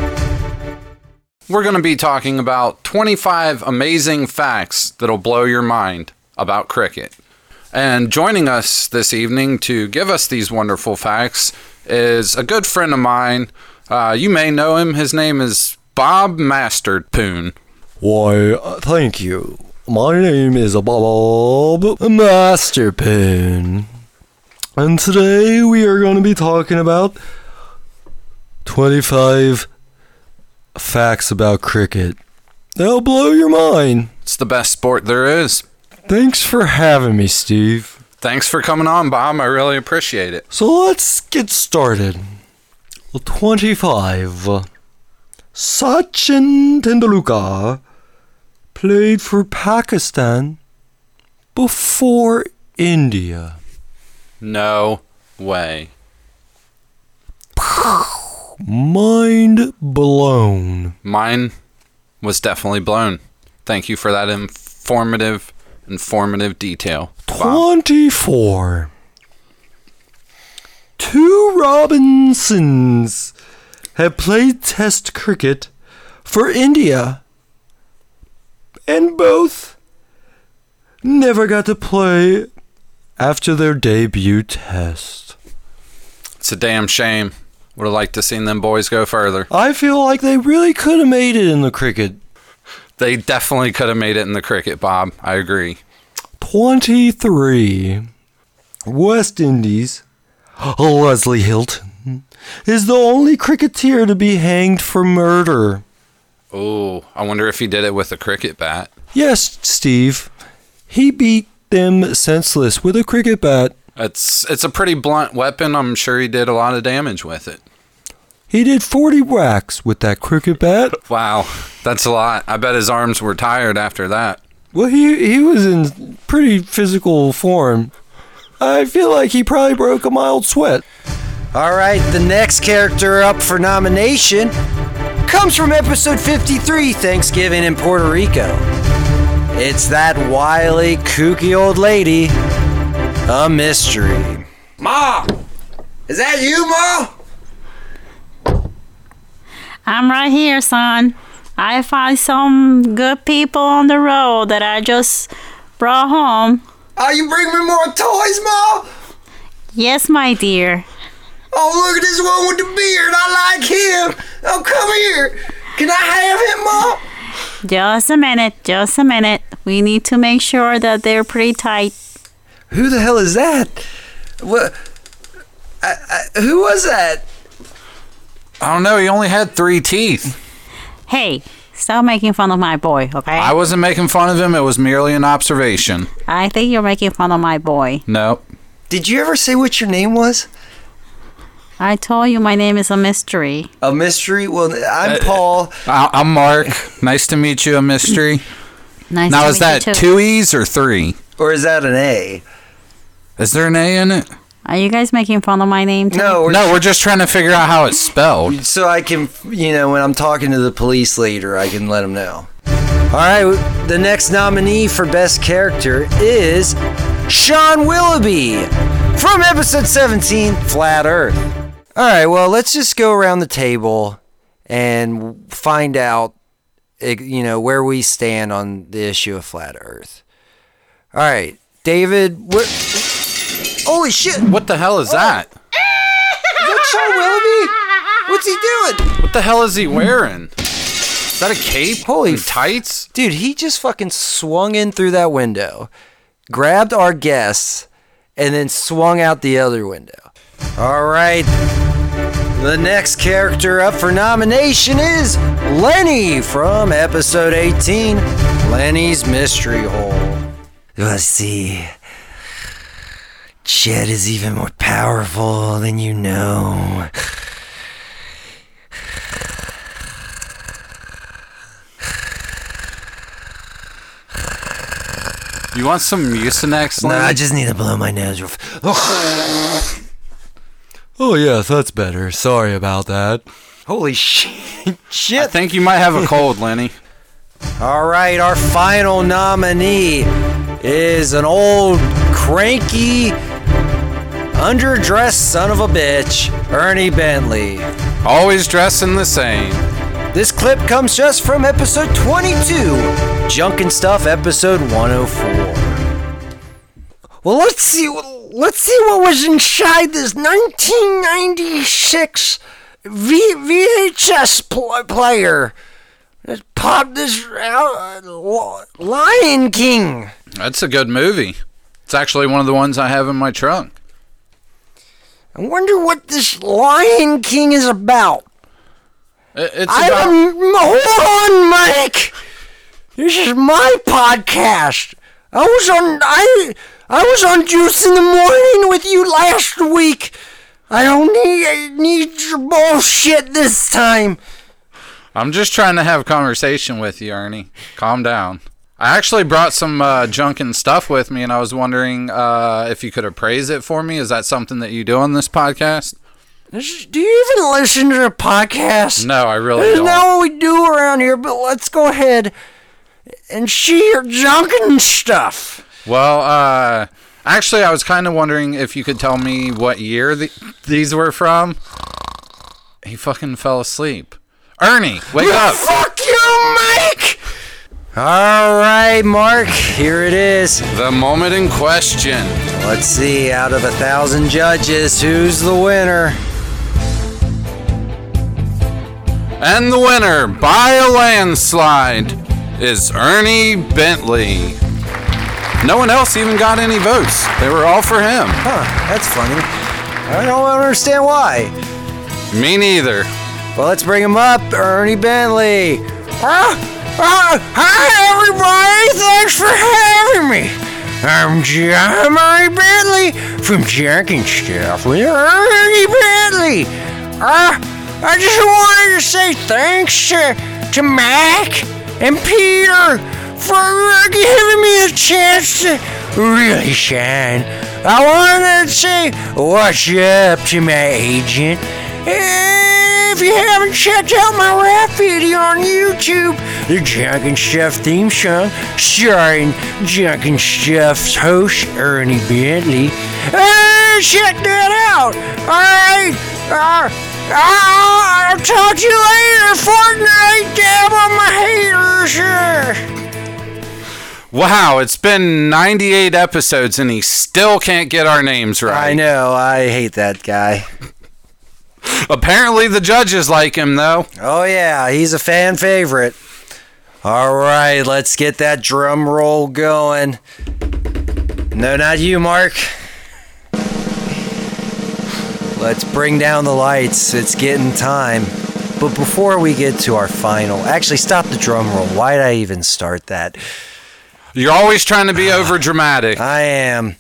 Speaker 2: We're going to be talking about 25 amazing facts that'll blow your mind about cricket. And joining us this evening to give us these wonderful facts is a good friend of mine. Uh, you may know him. His name is Bob Masterpoon.
Speaker 1: Why, uh, thank you. My name is Bob Masterpoon. And today we are going to be talking about 25 facts about cricket. They'll blow your mind.
Speaker 2: It's the best sport there is.
Speaker 1: Thanks for having me, Steve.
Speaker 2: Thanks for coming on, Bob. I really appreciate it.
Speaker 1: So let's get started. 25. Sachin Tendulkar played for Pakistan before India.
Speaker 2: No way.
Speaker 1: Mind blown.
Speaker 2: Mine was definitely blown. Thank you for that informative, informative detail. Bob.
Speaker 1: 24. Two Robinsons have played Test cricket for India, and both never got to play after their debut Test.
Speaker 2: It's a damn shame. Would have liked to seen them boys go further.
Speaker 1: I feel like they really could have made it in the cricket.
Speaker 2: They definitely could have made it in the cricket, Bob. I agree.
Speaker 1: 23. West Indies. Leslie Hylton is the only cricketer to be hanged for murder.
Speaker 2: Oh, I wonder if he did it with a cricket bat.
Speaker 1: Yes, Steve. He beat them senseless with a cricket bat.
Speaker 2: It's it's a pretty blunt weapon. I'm sure he did a lot of damage with it.
Speaker 1: He did 40 whacks with that cricket bat.
Speaker 2: Wow, that's a lot. I bet his arms were tired after that.
Speaker 1: Well, he he was in pretty physical form. I feel like he probably broke a mild sweat. All right, the next character up for nomination comes from episode 53, Thanksgiving in Puerto Rico. It's that wily, kooky old lady, a mystery.
Speaker 12: Ma! Is that you, Ma?
Speaker 13: I'm right here, son. I find some good people on the road that I just brought home.
Speaker 12: Oh, you bring me more toys, Ma?
Speaker 13: Yes, my dear.
Speaker 12: Oh, look at this one with the beard. I like him. Oh, come here. Can I have him, Ma?
Speaker 13: Just a minute, just a minute. We need to make sure that they're pretty tight.
Speaker 1: Who the hell is that? What? I, I, who was that?
Speaker 2: I don't know. He only had three teeth.
Speaker 13: Hey, stop making fun of my boy, okay?
Speaker 2: I wasn't making fun of him. It was merely an observation.
Speaker 13: I think you're making fun of my boy.
Speaker 2: Nope.
Speaker 1: Did you ever say what your name was?
Speaker 13: I told you my name is a mystery.
Speaker 1: A mystery? Well, I'm uh, Paul.
Speaker 2: I- I'm Mark. nice to meet you, a mystery.
Speaker 13: Nice
Speaker 2: now,
Speaker 13: to
Speaker 2: is
Speaker 13: meet
Speaker 2: that
Speaker 13: you too.
Speaker 2: two E's or three?
Speaker 1: Or is that an A?
Speaker 2: Is there an A in it?
Speaker 13: Are you guys making fun of my name too?
Speaker 1: No, we're
Speaker 2: No, we're just trying to figure out how it's spelled.
Speaker 1: so I can, you know, when I'm talking to the police later, I can let them know. All right, the next nominee for Best Character is Sean Willoughby from episode 17, Flat Earth. All right, well, let's just go around the table and find out, eh, you know, where we stand on the issue of Flat Earth. All right, David, what? Holy shit!
Speaker 2: What the hell is that?
Speaker 1: Is that Sean Willoughby? What's he doing?
Speaker 2: What the hell is he wearing? Is that a cape?
Speaker 1: Holy
Speaker 2: tights?
Speaker 1: Dude, he just fucking swung in through that window, grabbed our guests, and then swung out the other window. All right. The next character up for nomination is Lenny from episode 18 Lenny's Mystery Hole. Let's see. Chet is even more powerful than you know.
Speaker 2: You want some Mucinex?
Speaker 1: Nah,
Speaker 2: Lenny?
Speaker 1: I just need to blow my nose. Real f- Oh yes, that's better. Sorry about that. Holy shit! Shit!
Speaker 2: I think you might have a cold, Lenny.
Speaker 1: All right, our final nominee is an old cranky, underdressed son of a bitch, Ernie Bentley.
Speaker 2: Always dressing the same.
Speaker 1: This clip comes just from episode 22, Junk and Stuff, episode 104. Well, let's see. Let's see what was inside this 1996 v- VHS pl- player. Let's pop this out. uh, Lion King.
Speaker 2: That's a good movie. It's actually one of the ones I have in my trunk.
Speaker 1: I wonder what this Lion King is about.
Speaker 2: It's
Speaker 1: I
Speaker 2: about.
Speaker 1: Hold on, Mike. This is my podcast. I was on. I I was on Juice in the Morning with you last week. I don't need I need your bullshit this time.
Speaker 2: I'm just trying to have a conversation with you, Ernie. Calm down. I actually brought some uh, junk and stuff with me, and I was wondering uh, if you could appraise it for me. Is that something that you do on this podcast?
Speaker 1: Do you even listen to a podcast?
Speaker 2: No, I really
Speaker 1: That's
Speaker 2: don't.
Speaker 1: not what we do around here. But let's go ahead and see your junk and stuff.
Speaker 2: Well, uh, actually, I was kind of wondering if you could tell me what year the- these were from. He fucking fell asleep. Ernie, wake up!
Speaker 1: Fuck you, Mike! All right, Mark, here it is.
Speaker 2: The moment in question.
Speaker 1: Let's see, out of a thousand judges, who's the winner?
Speaker 2: And the winner, by a landslide, is Ernie Bentley. No one else even got any votes. They were all for him.
Speaker 1: Huh, that's funny. I don't understand why.
Speaker 2: Me neither.
Speaker 1: Well, let's bring him up, Ernie Bentley. Ah, ah, hi, everybody. Thanks for having me. I'm John Ernie Bentley from Jack and Stuff with Ernie Bentley. Ah, I just wanted to say thanks to, to Mac and Peter for uh, giving me a chance to really shine. I wanted to say what's up to my agent. If you haven't checked out my rap video on YouTube, the Junk and Stuff theme song, starring Junk and Stuff's host Ernie Bentley, uh, check that out. All right, uh, I'll talk to you later. Fortnite, dab on my haters.
Speaker 2: Wow, it's been 98 episodes and he still can't get our names right.
Speaker 1: I know. I hate that guy.
Speaker 2: Apparently, the judges like him, though.
Speaker 1: Oh, yeah, he's a fan favorite. All right, let's get that drum roll going. No, not you, Mark. Let's bring down the lights. It's getting time. But before we get to our final, actually, stop the drum roll. Why'd I even start that?
Speaker 2: You're always trying to be ah, over dramatic.
Speaker 1: I am.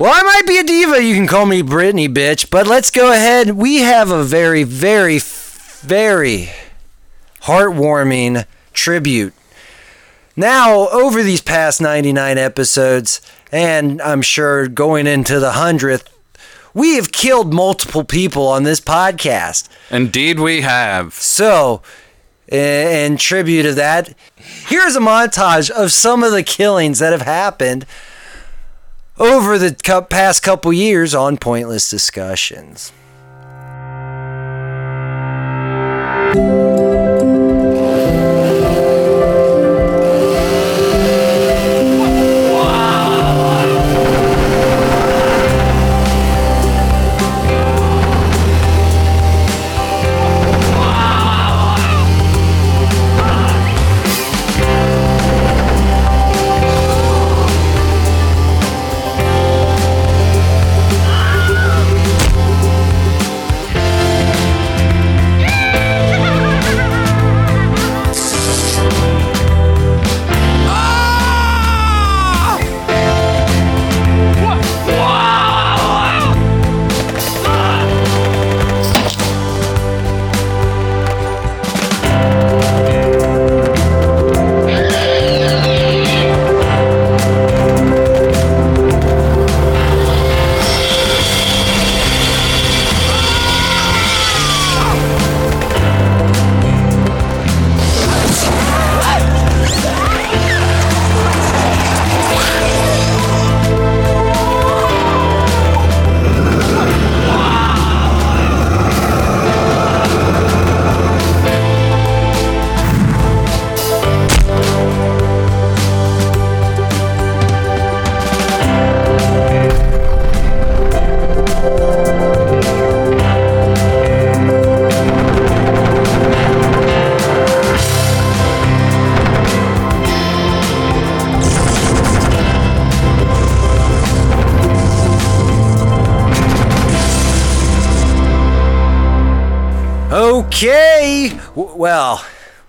Speaker 1: Well, I might be a diva. You can call me Brittany, bitch. But let's go ahead. We have a very, very, very heartwarming tribute. Now, over these past 99 episodes, and I'm sure going into the 100th, we have killed multiple people on this podcast.
Speaker 2: Indeed, we have.
Speaker 1: So, in tribute of that, here's a montage of some of the killings that have happened over the past couple years on Pointless Discussions.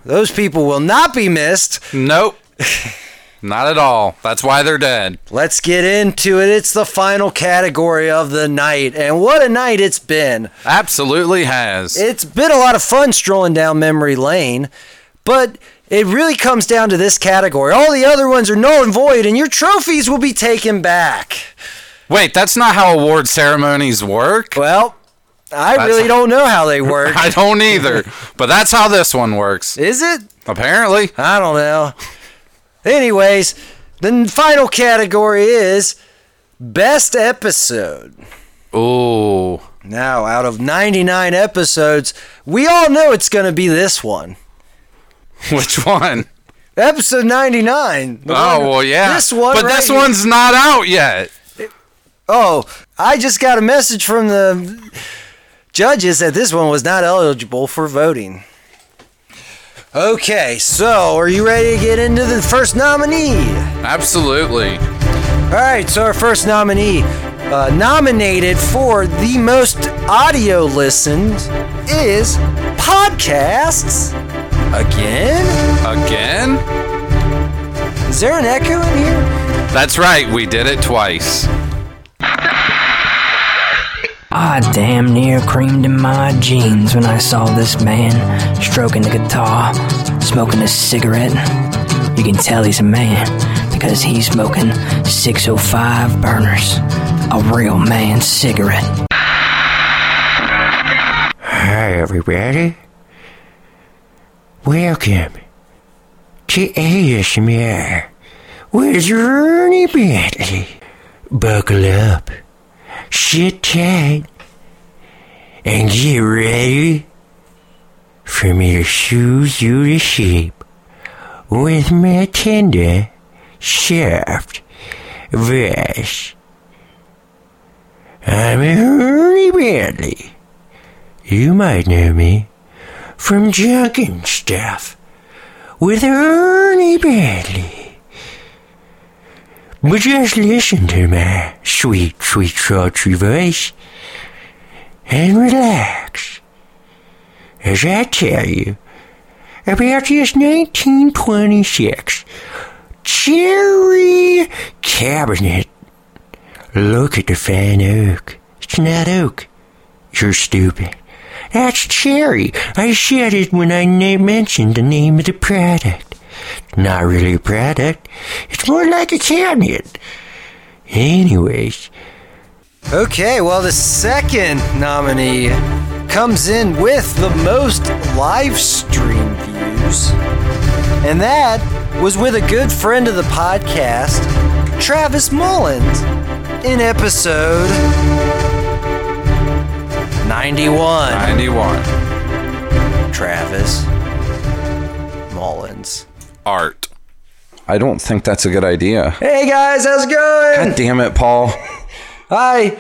Speaker 1: Those people will not be missed.
Speaker 2: Nope. Not at all. That's why they're dead.
Speaker 1: Let's get into it. It's the final category of the night, and what a night it's been.
Speaker 2: Absolutely has.
Speaker 1: It's been a lot of fun strolling down memory lane, but it really comes down to this category. All the other ones are null and void, and your trophies will be taken back.
Speaker 2: Wait, that's not how award ceremonies work.
Speaker 1: Well, I
Speaker 2: That's-
Speaker 1: really don't know how they work.
Speaker 2: I don't either. but that's how this one works.
Speaker 1: Is it?
Speaker 2: Apparently.
Speaker 1: I don't know. Anyways, the final category is best episode.
Speaker 2: Ooh.
Speaker 1: Now, out of 99 episodes, we all know it's going to be this one.
Speaker 2: Which one?
Speaker 1: Episode 99. The
Speaker 2: Oh,
Speaker 1: one-
Speaker 2: well, yeah.
Speaker 1: This one
Speaker 2: But
Speaker 1: right
Speaker 2: this
Speaker 1: here.
Speaker 2: one's not out yet.
Speaker 1: Oh, I just got a message from the judges that this one was not eligible for voting. Okay, so are you ready to get into the first nominee?
Speaker 2: Absolutely.
Speaker 1: All right, so our first nominee, uh, nominated for the most audio listened, is podcasts. Again?
Speaker 2: Again?
Speaker 1: Is there an echo in here?
Speaker 2: That's right. We did it twice.
Speaker 14: I damn near creamed in my jeans when I saw this man stroking the guitar, smoking a cigarette. You can tell he's a man because he's smoking 605 burners, a real man's cigarette.
Speaker 15: Hi, everybody. Welcome to ASMR with Ernie Bentley. Buckle up, sit tight, and get ready for me to soothe you to sleep with my tender, soft voice. I'm Ernie Bentley. You might know me from Junkin' Stuff with Ernie Bentley. But just listen to my sweet, sweet, sultry voice and relax as I tell you about this 1926 cherry cabinet. Look at the fine oak. It's not oak. You're stupid. That's cherry. I said it when I mentioned the name of the product. Not really a product. It's more like a cabinet. Anyways.
Speaker 1: Okay, well, the second nominee comes in with the most live stream views. And that was with a good friend of the podcast, Travis Mullins. in episode 91.
Speaker 2: 91.
Speaker 1: Travis Mullins.
Speaker 2: Art. I don't think that's a good idea.
Speaker 1: Hey guys, how's it going?
Speaker 2: God damn it, Paul.
Speaker 1: Hi.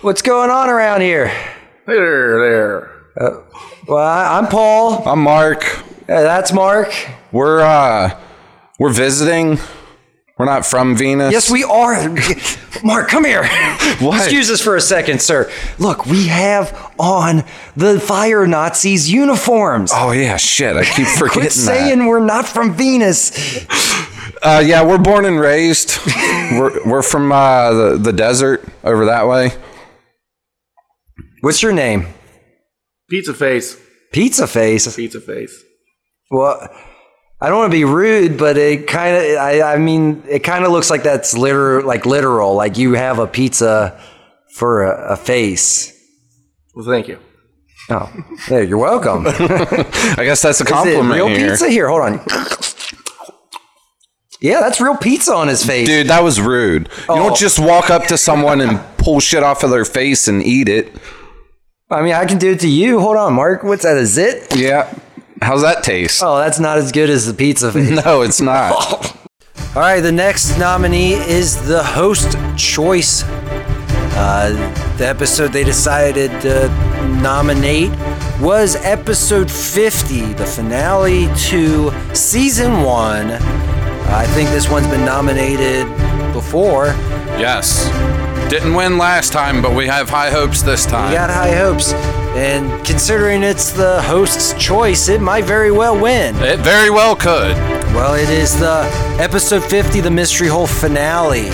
Speaker 1: What's going on around here?
Speaker 9: There, there.
Speaker 1: Uh, well, I- I'm Paul.
Speaker 2: I'm Mark.
Speaker 1: Uh, that's Mark.
Speaker 2: We're uh we're visiting. We're not from Venus.
Speaker 1: Yes, we are. Mark, come here.
Speaker 2: What?
Speaker 1: Excuse us for a second, sir. Look, we have on the fire Nazis uniforms.
Speaker 2: Oh yeah, shit. I keep forgetting
Speaker 1: Quit saying we're not from Venus.
Speaker 2: Uh yeah, we're born and raised. we're we're from uh the, the desert over that way.
Speaker 1: What's your name?
Speaker 9: Pizza face.
Speaker 1: Pizza Face.
Speaker 9: Pizza face.
Speaker 1: Well, I don't want to be rude, but it kind of, I, I mean, it kind of looks like that's literal, like literal, like you have a pizza for a, a face.
Speaker 9: Well, thank you.
Speaker 1: Oh, there, you're welcome.
Speaker 2: I guess that's a compliment
Speaker 1: real
Speaker 2: here.
Speaker 1: pizza? Here, hold on. Yeah, that's real pizza on his face.
Speaker 2: Dude, that was rude. You
Speaker 1: Oh.
Speaker 2: don't just walk up to someone and pull shit off of their face and eat it.
Speaker 1: I mean, I can do it to you. Hold on, Mark. What's that? A zit?
Speaker 2: Yeah. How's that taste?
Speaker 1: Oh, that's not as good as the pizza face.
Speaker 2: No, it's not.
Speaker 1: All right, the next nominee is the host choice. Uh, the episode they decided to nominate was episode 50, the finale to season one. I think this one's been nominated before.
Speaker 2: Yes. Didn't win last time, but we have high hopes this time.
Speaker 1: We got high hopes. And considering it's the host's choice, it might very well win.
Speaker 2: It very well could.
Speaker 1: Well, it is the episode 50, the Mystery Hole finale.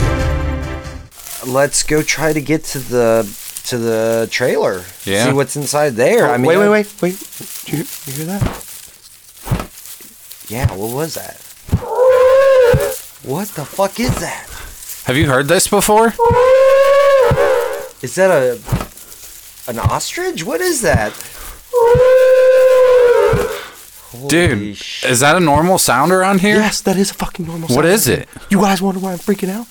Speaker 1: Let's go try to get to the to the trailer.
Speaker 2: Yeah.
Speaker 1: See what's inside there.
Speaker 9: Oh,
Speaker 1: I mean,
Speaker 9: wait, wait, uh, wait, wait. Did you, you hear that?
Speaker 1: Yeah, what was that? What the fuck is that?
Speaker 2: Have you heard this before?
Speaker 1: Is that a an ostrich? What is that?
Speaker 2: Dude, is that a normal sound around here?
Speaker 9: Yes, that is a fucking normal
Speaker 2: What
Speaker 9: sound.
Speaker 2: is it?
Speaker 9: You guys wonder why I'm freaking out?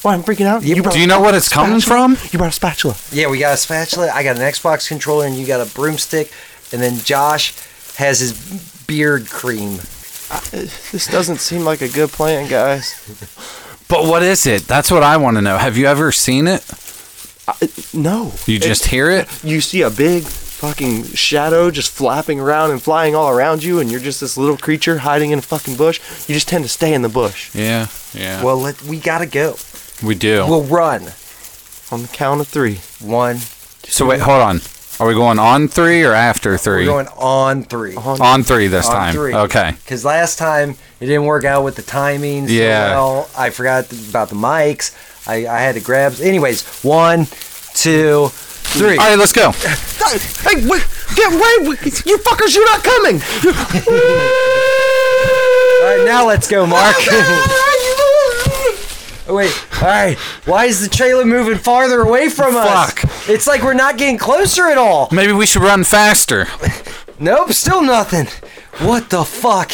Speaker 9: Why I'm freaking out? brought
Speaker 2: Do you know what it's coming
Speaker 9: spatula?
Speaker 2: from?
Speaker 9: You brought a spatula.
Speaker 1: Yeah, we got a spatula. I got an Xbox controller, and you got a broomstick. And then Josh has his beard cream.
Speaker 9: Uh, this doesn't seem like a good plan, guys.
Speaker 2: But what is it? That's what I want to know. Have you ever seen it?
Speaker 9: No.
Speaker 2: You just hear it?
Speaker 9: You see a big fucking shadow just flapping around and flying all around you, and you're just this little creature hiding in a fucking bush. You just tend to stay in the bush.
Speaker 2: Yeah, yeah.
Speaker 1: Well, let, we gotta go.
Speaker 2: we do.
Speaker 1: We'll run.
Speaker 9: On the count of three.
Speaker 1: One.
Speaker 2: so wait, hold on. Are we going on three or after 3
Speaker 1: We're going on three.
Speaker 2: On three this
Speaker 1: On
Speaker 2: time.
Speaker 1: three.
Speaker 2: Okay.
Speaker 1: Because last time it didn't work out with the timing. So
Speaker 2: Yeah.
Speaker 1: well. I forgot about the mics. I, I had to grab. Anyways, one, two, three.
Speaker 2: All right, let's go.
Speaker 9: Hey, wait, get away! You fuckers, you're not coming!
Speaker 1: All right, now let's go, Mark. Oh, wait, all right. Why is the trailer moving farther away from us?
Speaker 2: Fuck.
Speaker 1: It's like we're not getting closer at all.
Speaker 2: Maybe we should run faster.
Speaker 1: Nope, still nothing. What the fuck?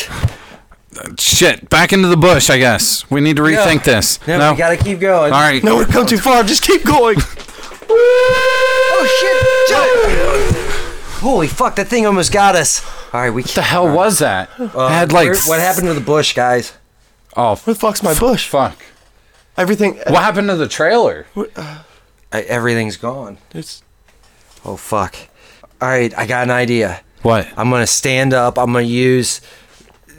Speaker 2: Shit, back into the bush, I guess. We need to rethink this.
Speaker 1: No,
Speaker 2: No.
Speaker 1: we gotta keep going.
Speaker 2: All right.
Speaker 9: No, we've come too far. Just keep going.
Speaker 1: Oh shit! Jump! Holy fuck! That thing almost got us. All right, we.
Speaker 2: What the hell was that?
Speaker 1: Uh,
Speaker 2: it had like.
Speaker 1: what happened to the bush, guys?
Speaker 2: Oh,
Speaker 9: Where the fuck's my bush?
Speaker 2: fuck.
Speaker 9: Everything.
Speaker 2: Uh, what happened to the trailer?
Speaker 1: Uh, I, everything's gone.
Speaker 9: It's
Speaker 1: Oh fuck! All right, I got an idea.
Speaker 2: What?
Speaker 1: I'm gonna stand up. I'm gonna use.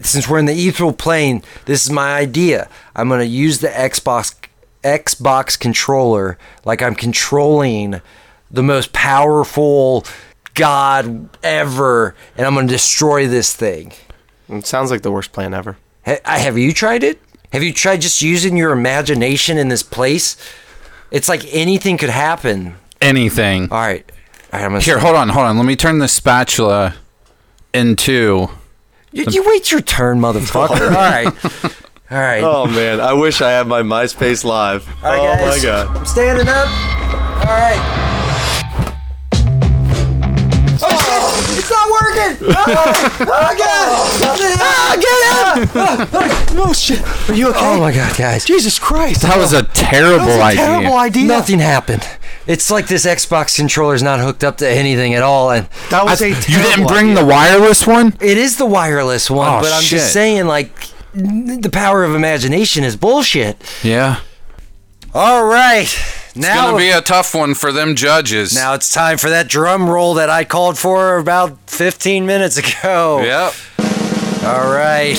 Speaker 1: Since we're in the ethereal plane, this is my idea. I'm gonna use the Xbox Xbox controller like I'm controlling the most powerful god ever, and I'm gonna destroy this thing.
Speaker 9: It sounds like the worst plan ever.
Speaker 1: Ha- I- Have you tried it? Have you tried just using your imagination in this place? It's like anything could happen.
Speaker 2: Anything.
Speaker 1: All right. All right I'm gonna
Speaker 2: Here, hold on, hold on. Let me turn the spatula into.
Speaker 1: You, you wait your turn, motherfucker. All right. All right.
Speaker 9: Oh man, I wish I had my MySpace live.
Speaker 1: All right,
Speaker 9: oh
Speaker 1: guys.
Speaker 9: my god.
Speaker 1: I'm standing up. All right. Oh, it's not working. Oh, god. Ah, get
Speaker 9: oh shit! Are you okay?
Speaker 1: Oh my god, guys.
Speaker 9: Jesus Christ!
Speaker 2: That was a terrible
Speaker 9: That was a
Speaker 2: idea.
Speaker 9: terrible idea.
Speaker 1: Nothing happened. It's like this Xbox controller's not hooked up to anything at all, and
Speaker 9: That was a
Speaker 2: you didn't bring
Speaker 9: idea.
Speaker 2: the wireless one?
Speaker 1: it is the wireless one.
Speaker 2: Oh,
Speaker 1: but I'm
Speaker 2: shit.
Speaker 1: just saying, like, the power of imagination is bullshit.
Speaker 2: Yeah.
Speaker 1: All right,
Speaker 2: It's gonna be a tough one for them judges.
Speaker 1: now it's time for that drum roll that I called for about 15 minutes ago.
Speaker 2: Yep.
Speaker 1: All right,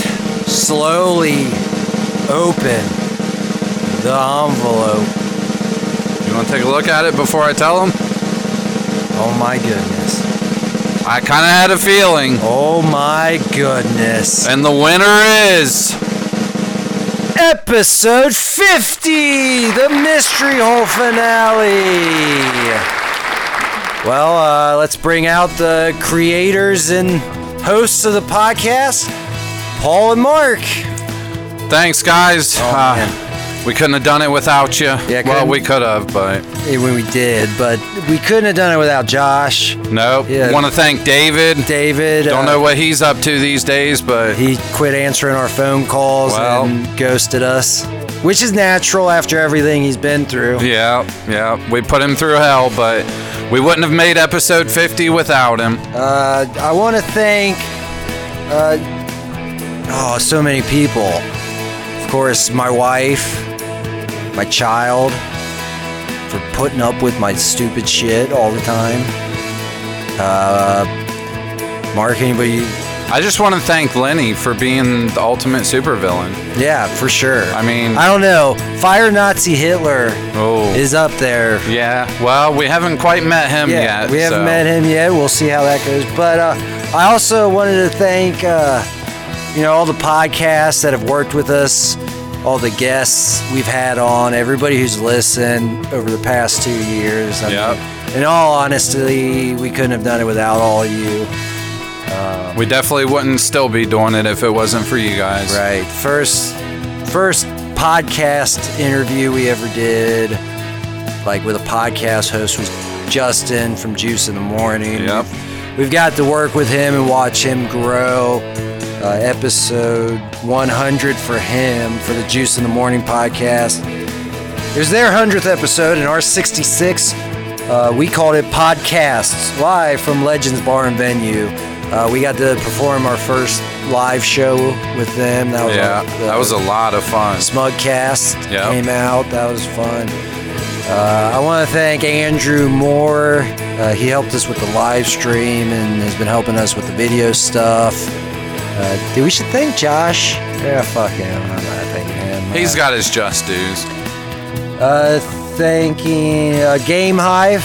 Speaker 1: slowly open the envelope.
Speaker 2: You want to take a look at it before I tell them?
Speaker 1: Oh my goodness.
Speaker 2: I kind of had a feeling.
Speaker 1: Oh my goodness.
Speaker 2: And the winner is.
Speaker 1: Episode 50, the Mystery Hole finale. Well, uh, let's bring out the creators and hosts of the podcast, Paul and Mark.
Speaker 2: Thanks, guys.
Speaker 1: Oh,
Speaker 2: Uh. We couldn't have done it without you.
Speaker 1: Yeah,
Speaker 2: well,
Speaker 1: couldn't-
Speaker 2: we could have, but
Speaker 1: When we did, but we couldn't have done it without Josh.
Speaker 2: nope.
Speaker 1: Yeah.
Speaker 2: Want to thank David.
Speaker 1: David.
Speaker 2: Don't
Speaker 1: uh,
Speaker 2: know what he's up to these days, but
Speaker 1: He quit answering our phone calls
Speaker 2: Well.
Speaker 1: and ghosted us, which is natural after everything he's been through.
Speaker 2: yeah, yeah. We put him through hell, but we wouldn't have made episode 50 without him.
Speaker 1: Uh, I want to thank, uh, oh, so many people. Of course, my wife, my child, for putting up with my stupid shit all the time. Uh, Mark, anybody?
Speaker 2: I just want to thank Lenny for being the ultimate supervillain.
Speaker 1: Yeah, for sure.
Speaker 2: I mean,
Speaker 1: I don't know. Fire Nazi Hitler
Speaker 2: oh,
Speaker 1: is up there.
Speaker 2: yeah. Well, we haven't quite met him
Speaker 1: Yeah,
Speaker 2: yet.
Speaker 1: we haven't
Speaker 2: so-
Speaker 1: met him yet. We'll see how that goes. But uh, I also wanted to thank, uh, you know, all the podcasts that have worked with us, all the guests we've had on, everybody who's listened over the past two years. I
Speaker 2: Yep.
Speaker 1: mean, in all honesty, we couldn't have done it without all of you. Um,
Speaker 2: We definitely wouldn't still be doing it if it wasn't for you guys.
Speaker 1: Right. First, first podcast interview we ever did, like with a podcast host, was Justin from Juice in the Morning.
Speaker 2: Yep.
Speaker 1: We've got to work with him and watch him grow. Uh, episode 100 for him for the Juice in the Morning podcast. It was their 100th episode, and our 66, uh, we called it Podcasts, live from Legends Bar and Venue. Uh, we got to perform our first live show with them. That was
Speaker 2: Yeah,
Speaker 1: a,
Speaker 2: that was a lot of fun.
Speaker 1: Smugcast
Speaker 2: Yep.
Speaker 1: came out. That was fun. Uh, I want to thank Andrew Moore. Uh, he helped us with the live stream and has been helping us with the video stuff. Uh, dude, we should thank Josh. Yeah, fuck him. I'm not thanking him.
Speaker 2: He's got his just dues.
Speaker 1: Uh, thanking uh, Game Hive.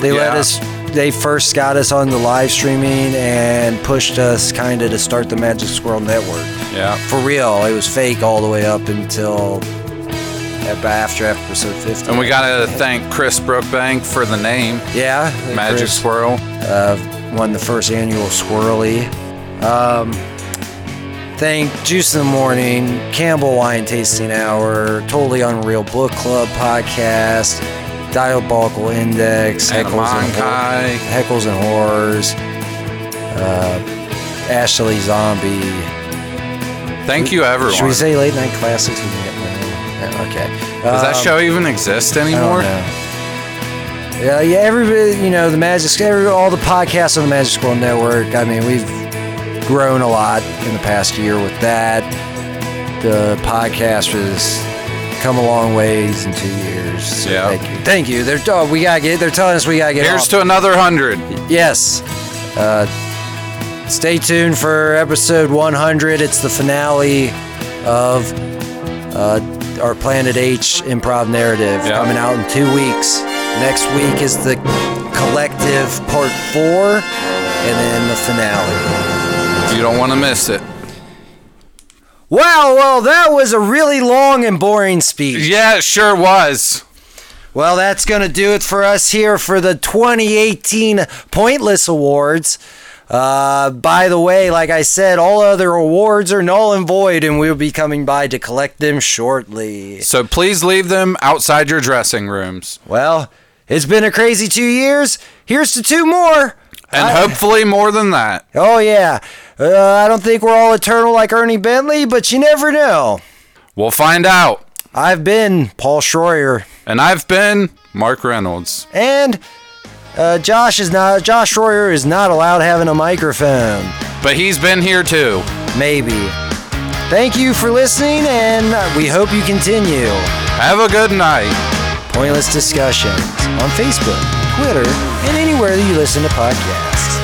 Speaker 1: They let us. They first got us on the live streaming and pushed us kind of to start the Magic Squirrel Network.
Speaker 2: Yeah.
Speaker 1: For real, it was fake all the way up until after episode 50.
Speaker 2: And we gotta thank Chris Brookbank for the name.
Speaker 1: Yeah,
Speaker 2: Magic
Speaker 1: Chris,
Speaker 2: Squirrel.
Speaker 1: Uh, won the first annual Squirrely. Um, thank Juice in the Morning, Campbell Wine Tasting Hour, Totally Unreal Book Club podcast, Diabolical Index, Heckles and. Hor- Heckles and Horrors, uh, Ashley Zombie.
Speaker 2: Thank you, everyone.
Speaker 1: Should we say Late Night Classics? We can get one. Okay.
Speaker 2: Does that
Speaker 1: Um,
Speaker 2: show even exist anymore?
Speaker 1: I don't know. Yeah, yeah. Everybody, you know, the Magic, every, all the podcasts on the Magic Squirrel Network. I mean, we've grown a lot in the past year with that. The podcast has come a long ways in two years. So
Speaker 2: Yeah.
Speaker 1: Thank you. Thank you. They're oh, we gotta get. They're telling us we gotta get.
Speaker 2: Here's
Speaker 1: off.
Speaker 2: to another hundred.
Speaker 1: Yes. Uh, stay tuned for episode 100. It's the finale of uh, our Planet H improv narrative coming out in two weeks. Next week is the collective part four, and then the finale.
Speaker 2: You don't want to miss it.
Speaker 1: Wow, well, that was a really long and boring speech.
Speaker 2: Yeah, it sure was.
Speaker 1: Well, that's going to do it for us here for the 2018 Pointless Awards. Uh, by the way, like I said, all other awards are null and void, and we'll be coming by to collect them shortly.
Speaker 2: So please leave them outside your dressing rooms.
Speaker 1: Well, it's been a crazy two years. Here's to two more.
Speaker 2: And hopefully more than that.
Speaker 1: Oh, yeah. Uh, I don't think we're all eternal like Ernie Bentley, but you never know.
Speaker 2: We'll find out.
Speaker 1: I've been Paul Schroyer.
Speaker 2: And I've been Mark Reynolds.
Speaker 1: And uh, Josh is not. Josh Schroyer is not allowed having a microphone.
Speaker 2: But he's been here too.
Speaker 1: Maybe. Thank you for listening, and we hope you continue.
Speaker 2: Have a good night.
Speaker 1: Pointless discussions on Facebook, Twitter, and anywhere that you listen to podcasts.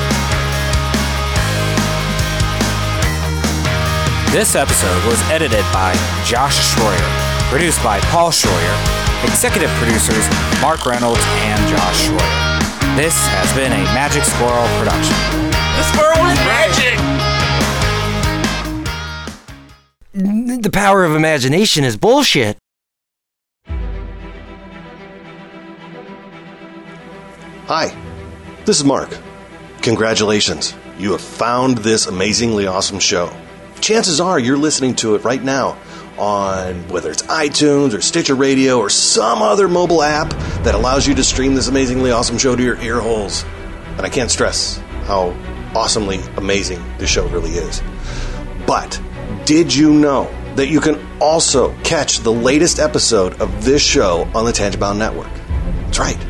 Speaker 16: This episode was edited by Josh Schroyer, produced by Paul Schroyer, executive producers Mark Reynolds and Josh Schroyer. This has been a Magic Squirrel production.
Speaker 17: The squirrel is magic!
Speaker 1: The power of imagination is bullshit.
Speaker 18: Hi, this is Mark. Congratulations, you have found this amazingly awesome show. Chances are you're listening to it right now on whether it's iTunes or Stitcher Radio or some other mobile app that allows you to stream this amazingly awesome show to your ear holes. And I can't stress how awesomely amazing this show really is. But did you know that you can also catch the latest episode of this show on the Tangibound Network? That's right.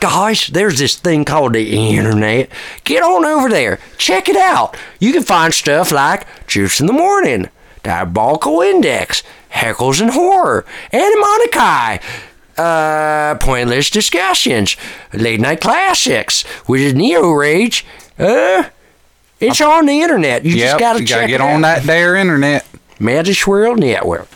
Speaker 1: Gosh, there's this thing called the internet. Get on over there. Check it out. You can find stuff like Juice in the Morning, Diabolical Index, Heckles and Horror, Animonikai, uh, Pointless Discussions, Late Night Classics, which is Neo Rage. Uh, it's on the internet. You
Speaker 2: Yep,
Speaker 1: just gotta
Speaker 2: you
Speaker 1: check
Speaker 2: gotta get
Speaker 1: it
Speaker 2: on that there internet.
Speaker 1: Magic Squirrel Network.